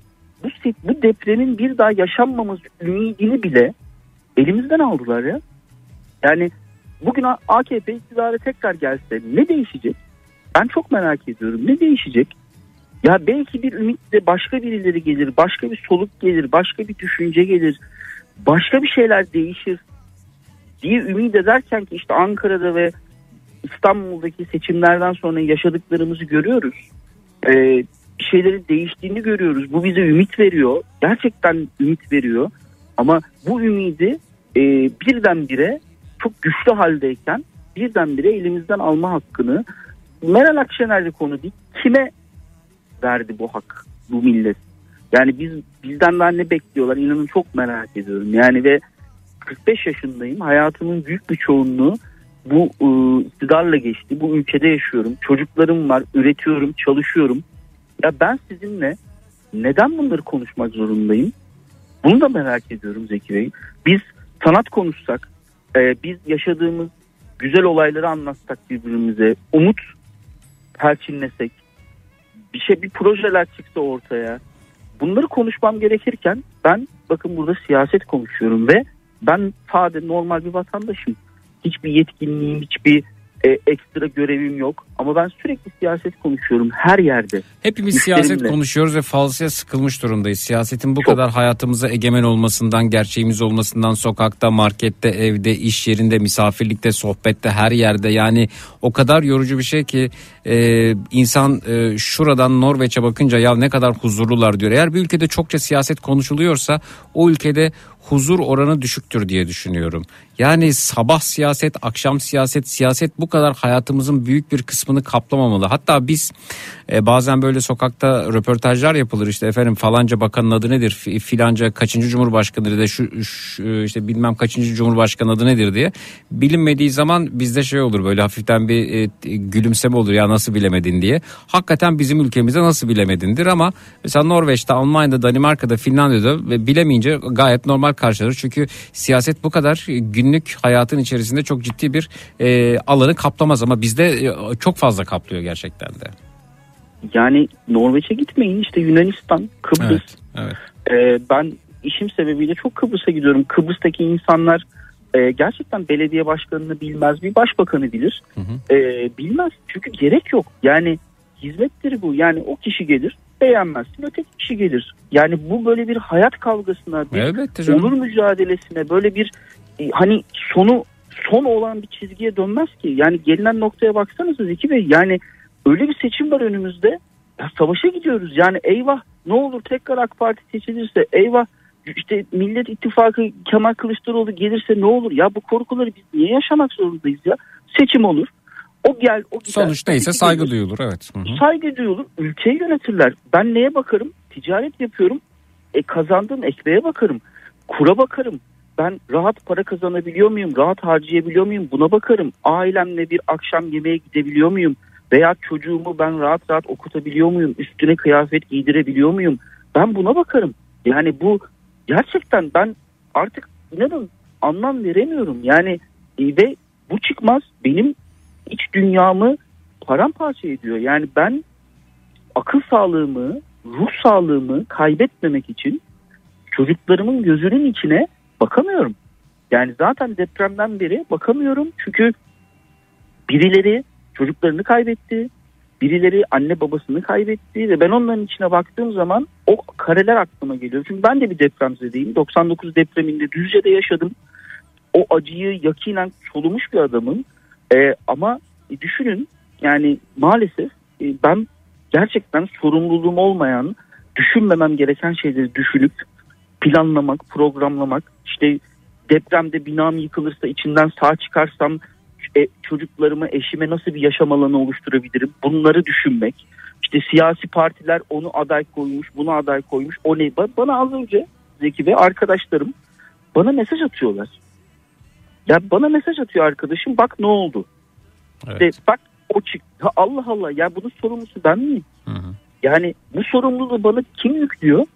bu, bu depremin bir daha yaşanmamız ümidini bile elimizden aldılar ya. Yani bugün AKP iktidara tekrar gelse ne değişecek? Ben çok merak ediyorum. Ne değişecek? Ya belki bir ümitle başka birileri gelir, başka bir soluk gelir, başka bir düşünce gelir, başka bir şeyler değişir diye ümit ederken ki işte Ankara'da ve İstanbul'daki seçimlerden sonra yaşadıklarımızı görüyoruz. Ee, şeylerin değiştiğini görüyoruz. Bu bize ümit veriyor. Gerçekten ümit veriyor. Ama bu ümidi e, birdenbire çok güçlü haldeyken birdenbire elimizden alma hakkını Meral Akşener'le konu değil. Kime verdi bu hak bu millet? Yani biz bizden daha ne bekliyorlar inanın çok merak ediyorum. Yani ve 45 yaşındayım. Hayatımın büyük bir çoğunluğu bu e, iktidarla geçti. Bu ülkede yaşıyorum. Çocuklarım var. Üretiyorum, çalışıyorum. Ya ben sizinle neden bunları konuşmak zorundayım? Bunu da merak ediyorum Zeki Bey. Biz sanat konuşsak, e, biz yaşadığımız güzel olayları anlatsak birbirimize, umut perçinlesek, bir şey bir projeler çıksa ortaya. Bunları konuşmam gerekirken ben bakın burada siyaset konuşuyorum ve ben sadece normal bir vatandaşım. Hiçbir yetkinliğim, hiçbir e, ekstra görevim yok. Ama ben sürekli siyaset konuşuyorum her yerde. Hepimiz Müşterimle. siyaset konuşuyoruz ve fazlasıyla sıkılmış durumdayız. Siyasetin bu kadar hayatımıza egemen olmasından, gerçeğimiz olmasından sokakta, markette, evde, iş yerinde, misafirlikte, sohbette, her yerde yani o kadar yorucu bir şey ki e, insan e, şuradan Norveç'e bakınca ya ne kadar huzurlular diyor. Eğer bir ülkede çokça siyaset konuşuluyorsa o ülkede huzur oranı düşüktür diye düşünüyorum. Yani sabah siyaset, akşam siyaset, siyaset bu kadar hayatımızın büyük bir kısmını kaplamamalı. Hatta biz e, bazen böyle sokakta röportajlar yapılır işte efendim falanca bakanın adı nedir, Fi- filanca kaçıncı cumhurbaşkanıdır de şu, şu işte bilmem kaçıncı cumhurbaşkanı adı nedir diye. Bilinmediği zaman bizde şey olur böyle hafiften bir e, gülümseme olur ya nasıl bilemedin diye. Hakikaten bizim ülkemizde nasıl bilemedindir ama mesela Norveç'te, Almanya'da, Danimarka'da, Finlandiya'da bilemeyince gayet normal karşılanır. Çünkü siyaset bu kadar günlük hayatın içerisinde çok ciddi bir e, alanı kaplamaz ama bizde e, çok fazla kaplıyor gerçekten de. Yani Norveç'e gitmeyin işte Yunanistan, Kıbrıs. Evet, evet. Ee, ben işim sebebiyle çok Kıbrıs'a gidiyorum. Kıbrıs'taki insanlar e, gerçekten belediye başkanını bilmez, bir başbakanı bilir. Ee, bilmez çünkü gerek yok. Yani hizmettir bu. Yani o kişi gelir, beğenmezsin öteki kişi gelir. Yani bu böyle bir hayat kavgasına, bir Elbette canım. onur mücadelesine böyle bir e, hani sonu son olan bir çizgiye dönmez ki. Yani gelinen noktaya baksanıza Zeki Bey yani öyle bir seçim var önümüzde. Ya savaşa gidiyoruz. Yani eyvah ne olur tekrar AK Parti seçilirse eyvah işte Millet İttifakı Kemal Kılıçdaroğlu gelirse ne olur? Ya bu korkuları biz niye yaşamak zorundayız ya? Seçim olur. O gel o gider. Sonuç neyse saygı duyulur evet. Hı hı. Saygı duyulur. Ülkeyi yönetirler. Ben neye bakarım? Ticaret yapıyorum. E kazandığım ekmeğe bakarım. Kura bakarım. Ben rahat para kazanabiliyor muyum? Rahat harcayabiliyor muyum? Buna bakarım. Ailemle bir akşam yemeğe gidebiliyor muyum? Veya çocuğumu ben rahat rahat okutabiliyor muyum? Üstüne kıyafet giydirebiliyor muyum? Ben buna bakarım. Yani bu gerçekten ben artık inanın anlam veremiyorum. Yani e, ve bu çıkmaz benim iç dünyamı paramparça ediyor. Yani ben akıl sağlığımı, ruh sağlığımı kaybetmemek için çocuklarımın gözünün içine bakamıyorum. Yani zaten depremden beri bakamıyorum çünkü birileri çocuklarını kaybetti. Birileri anne babasını kaybetti ve ben onların içine baktığım zaman o kareler aklıma geliyor. Çünkü ben de bir depremzedeyim. 99 depreminde Düzce'de yaşadım. O acıyı yakinen solumuş bir adamım. Ee, ama düşünün yani maalesef e, ben gerçekten sorumluluğum olmayan, düşünmemem gereken şeyleri düşünüp planlamak, programlamak, işte depremde binam yıkılırsa içinden sağ çıkarsam e, çocuklarıma, eşime nasıl bir yaşam alanı oluşturabilirim? Bunları düşünmek. İşte siyasi partiler onu aday koymuş, bunu aday koymuş. O ne? Ba- Bana az önce Zeki ve arkadaşlarım bana mesaj atıyorlar. Ya bana mesaj atıyor arkadaşım bak ne oldu? İşte bak o çıktı. Allah Allah ya bunun sorumlusu ben miyim? Yani bu sorumluluğu bana kim yüklüyor?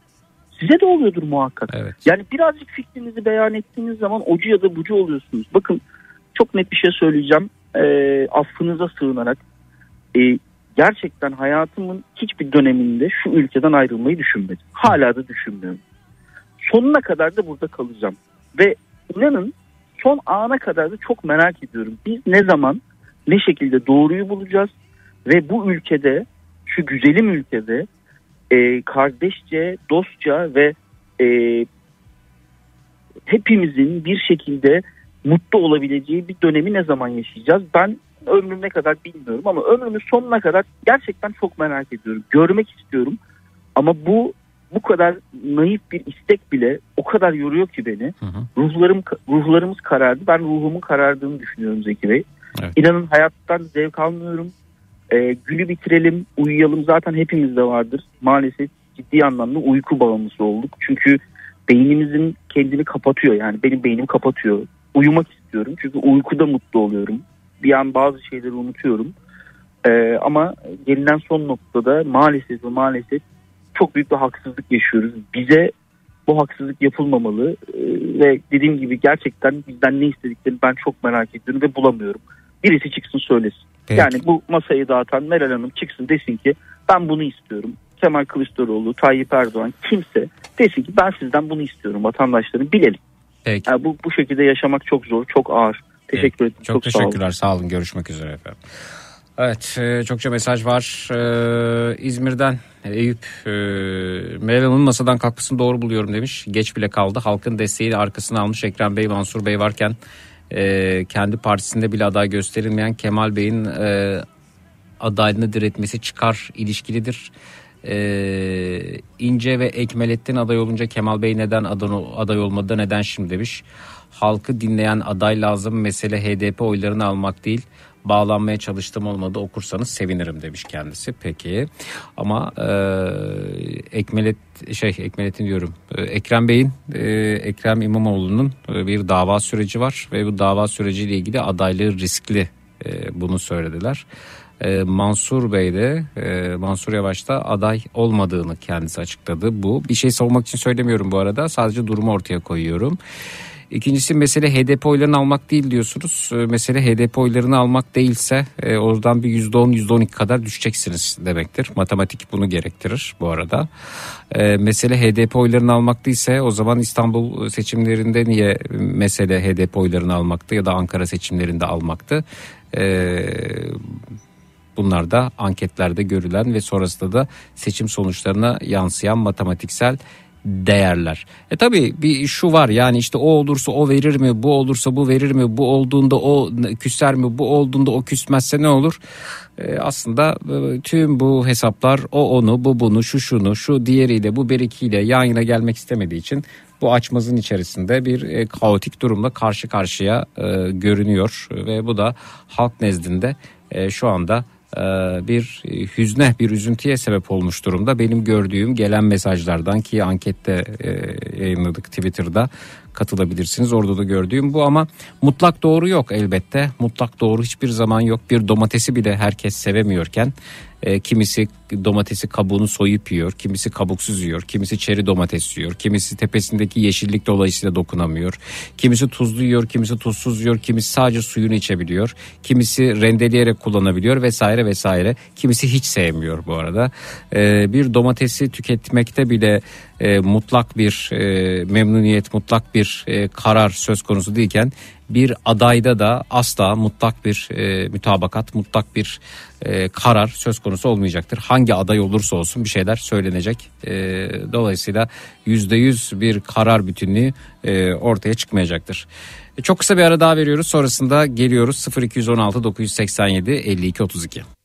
Size de oluyordur muhakkak. Yani birazcık fikrinizi beyan ettiğiniz zaman ocu ya da bucu oluyorsunuz. Bakın çok net bir şey söyleyeceğim. Ee, affınıza sığınarak. Ee, gerçekten hayatımın hiçbir döneminde şu ülkeden ayrılmayı düşünmedim. Hala da düşünmüyorum. Sonuna kadar da burada kalacağım. Ve inanın son ana kadar da çok merak ediyorum. Biz ne zaman ne şekilde doğruyu bulacağız ve bu ülkede şu güzelim ülkede e, kardeşçe, dostça ve e, hepimizin bir şekilde mutlu olabileceği bir dönemi ne zaman yaşayacağız? Ben ömrüm ne kadar bilmiyorum ama ömrümün sonuna kadar gerçekten çok merak ediyorum. Görmek istiyorum. Ama bu bu kadar naif bir istek bile o kadar yoruyor ki beni. Ruhlarım ruhlarımız karardı. Ben ruhumun karardığını düşünüyorum Zeki Bey. İnanın hayattan zevk almıyorum. Ee, günü bitirelim, uyuyalım zaten hepimizde vardır. Maalesef ciddi anlamda uyku bağımlısı olduk. Çünkü beynimizin kendini kapatıyor. Yani benim beynim kapatıyor. Uyumak istiyorum çünkü uykuda mutlu oluyorum. Bir an bazı şeyleri unutuyorum. Ee, ama gelinen son noktada maalesef ve maalesef çok büyük bir haksızlık yaşıyoruz. Bize bu haksızlık yapılmamalı Ee, ve dediğim gibi gerçekten bizden ne istediklerini ben çok merak ediyorum ve bulamıyorum. Birisi çıksın söylesin. Peki. Yani bu masayı dağıtan Meral Hanım çıksın desin ki ben bunu istiyorum. Kemal Kılıçdaroğlu, Tayyip Erdoğan kimse desin ki ben sizden bunu istiyorum vatandaşların bilelim. Peki. Yani bu, bu şekilde yaşamak çok zor, çok ağır. Teşekkür ederim. Çok, Çok, sağ olun. teşekkürler. Sağ olun. Görüşmek üzere efendim. Evet e, çokça mesaj var. Ee, İzmir'den Eyüp e, Meral masadan kalkmasını doğru buluyorum demiş. Geç bile kaldı. Halkın desteğiyle arkasına almış Ekrem Bey, Mansur Bey varken e, kendi partisinde bile aday gösterilmeyen Kemal Bey'in e, adaylığını diretmesi çıkar ilişkilidir. Ee, İnce ve Ekmelettin aday olunca Kemal Bey neden aday, aday olmadı neden şimdi demiş. Halkı dinleyen aday lazım mesele HDP oylarını almak değil bağlanmaya çalıştım olmadı okursanız sevinirim demiş kendisi peki ama e, Ekmelet şey Ekmelettin diyorum E, Ekrem Bey'in e, Ekrem İmamoğlu'nun e, bir dava süreci var ve bu dava süreciyle ilgili adaylığı riskli e, bunu söylediler. E, Mansur Bey de Mansur Yavaş da aday olmadığını kendisi açıkladı. Bu bir şey savunmak için söylemiyorum bu arada sadece durumu ortaya koyuyorum. İkincisi mesele HDP oylarını almak değil diyorsunuz. E, Mesele HDP oylarını almak değilse e, oradan bir %10 %12 kadar düşeceksiniz demektir. Matematik bunu gerektirir bu arada. E, mesele HDP oylarını almak değilse o zaman İstanbul seçimlerinde niye mesele HDP oylarını almaktı ya da Ankara seçimlerinde almaktı? E, Bunlar da anketlerde görülen ve sonrasında da seçim sonuçlarına yansıyan matematiksel değerler. E tabi bir şu var yani işte o olursa o verir mi bu olursa bu verir mi bu olduğunda o küser mi bu olduğunda o küsmezse ne olur? E, aslında e, tüm bu hesaplar o onu bu bunu şu şunu şu diğeriyle bu berikiyle yan yana gelmek istemediği için bu açmazın içerisinde bir e, kaotik durumla karşı karşıya e, görünüyor ve bu da halk nezdinde e, şu anda bir hüzne bir üzüntüye sebep olmuş durumda. Benim gördüğüm gelen mesajlardan ki ankette e, yayınladık Twitter'da katılabilirsiniz. Orada da gördüğüm bu ama mutlak doğru yok elbette. Mutlak doğru hiçbir zaman yok. Bir domatesi bile herkes sevemiyorken e, kimisi domatesi kabuğunu soyup yiyor, kimisi kabuksuz yiyor, kimisi çeri domates yiyor, kimisi tepesindeki yeşillik dolayısıyla dokunamıyor, kimisi tuzlu yiyor, kimisi tuzsuz yiyor, kimisi sadece suyunu içebiliyor, kimisi rendeleyerek kullanabiliyor vesaire vesaire. Kimisi hiç sevmiyor bu arada. E, bir domatesi tüketmekte bile e, mutlak bir e, memnuniyet, mutlak bir e, karar söz konusu değilken bir adayda da asla mutlak bir e, mütabakat, mutlak bir e, karar söz konusu olmayacaktır. Hangi aday olursa olsun bir şeyler söylenecek. E, dolayısıyla yüz bir karar bütünlüğü e, ortaya çıkmayacaktır. E, çok kısa bir ara daha veriyoruz. Sonrasında geliyoruz 0216 987 52 32.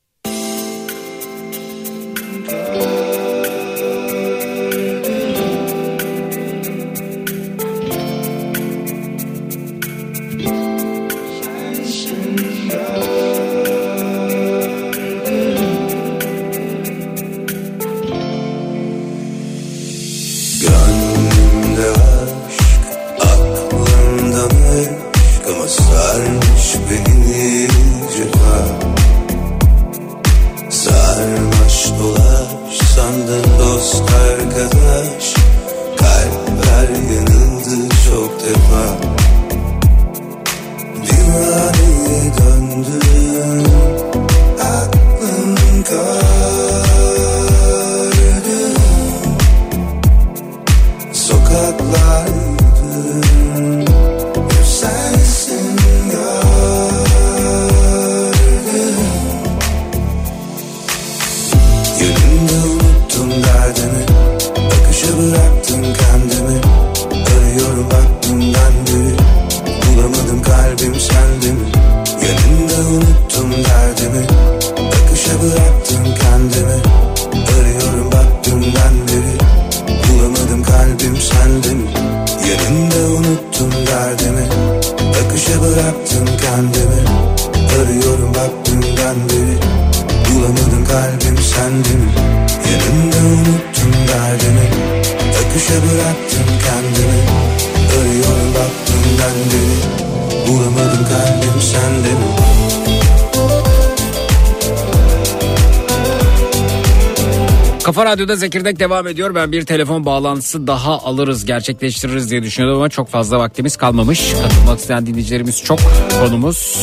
Radyo'da Zekirdek devam ediyor. Ben bir telefon bağlantısı daha alırız, gerçekleştiririz diye düşünüyordum ama çok fazla vaktimiz kalmamış. Katılmak isteyen dinleyicilerimiz çok. Konumuz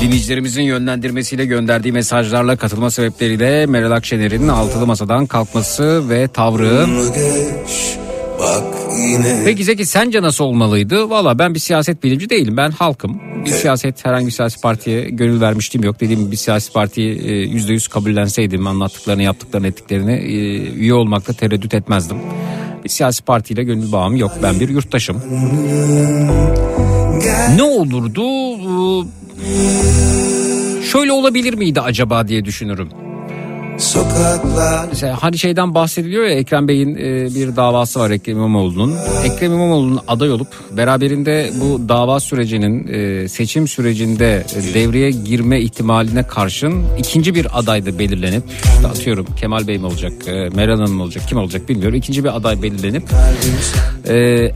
Dinleyicilerimizin yönlendirmesiyle gönderdiği mesajlarla katılma sebepleriyle Meral Akşener'in altılı masadan kalkması ve tavrı. Geç bak yine Peki Zeki sence nasıl olmalıydı? Valla ben bir siyaset bilimci değilim. Ben halkım. Bir siyaset herhangi bir siyasi partiye gönül vermiştim yok. Dediğim gibi bir siyasi partiyi e, yüzde yüz kabullenseydim anlattıklarını yaptıklarını ettiklerini e, üye olmakta tereddüt etmezdim. Bir siyasi partiyle gönül bağım yok. Ben bir yurttaşım. Ne olurdu? Şöyle olabilir miydi acaba diye düşünürüm. Sokaklar Mesela hani şeyden bahsediliyor ya Ekrem Bey'in e, bir davası var Ekrem İmamoğlu'nun. Ekrem İmamoğlu'nun aday olup beraberinde bu dava sürecinin e, seçim sürecinde devreye girme ihtimaline karşın ikinci bir aday da belirlenip işte atıyorum Kemal Bey mi olacak, e, Meral Hanım olacak, kim olacak bilmiyorum. İkinci bir aday belirlenip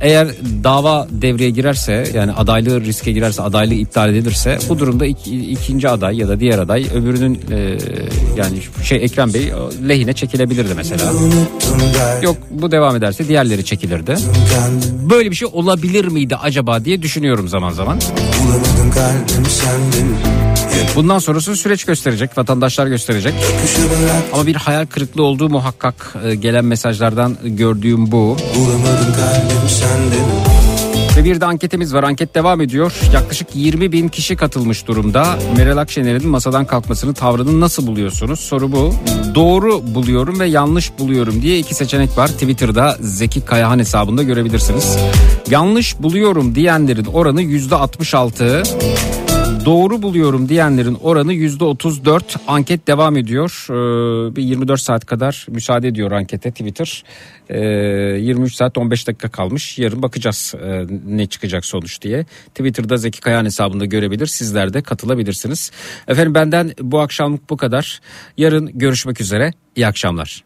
eğer dava devreye girerse yani adaylığı riske girerse adaylığı iptal edilirse bu durumda iki- ikinci aday ya da diğer aday öbürünün yani şey Ekrem Bey lehine çekilebilirdi mesela. Yok bu devam ederse diğerleri çekilirdi. Böyle bir şey olabilir miydi acaba diye düşünüyorum zaman zaman. Bundan sonrası süreç gösterecek, vatandaşlar gösterecek. Ama bir hayal kırıklığı olduğu muhakkak e, gelen mesajlardan gördüğüm bu. Bulamadım kalbim sendin Ve bir de anketimiz var. Anket devam ediyor. Yaklaşık 20 bin kişi katılmış durumda. Meral Akşener'in masadan kalkmasını tavrını nasıl buluyorsunuz? Soru bu. Doğru buluyorum ve yanlış buluyorum diye iki seçenek var. Twitter'da Zeki Kayahan hesabında görebilirsiniz. Yanlış buluyorum diyenlerin oranı %66. Doğru buluyorum diyenlerin oranı %34. Anket devam ediyor. Ee, bir 24 saat kadar müsaade ediyor ankete Twitter. Ee, 23 saat 15 dakika kalmış. Yarın bakacağız e, ne çıkacak sonuç diye. Twitter'da Zeki Kayan hesabında görebilir. Sizler de katılabilirsiniz. Efendim benden bu akşamlık bu kadar. Yarın görüşmek üzere. İyi akşamlar.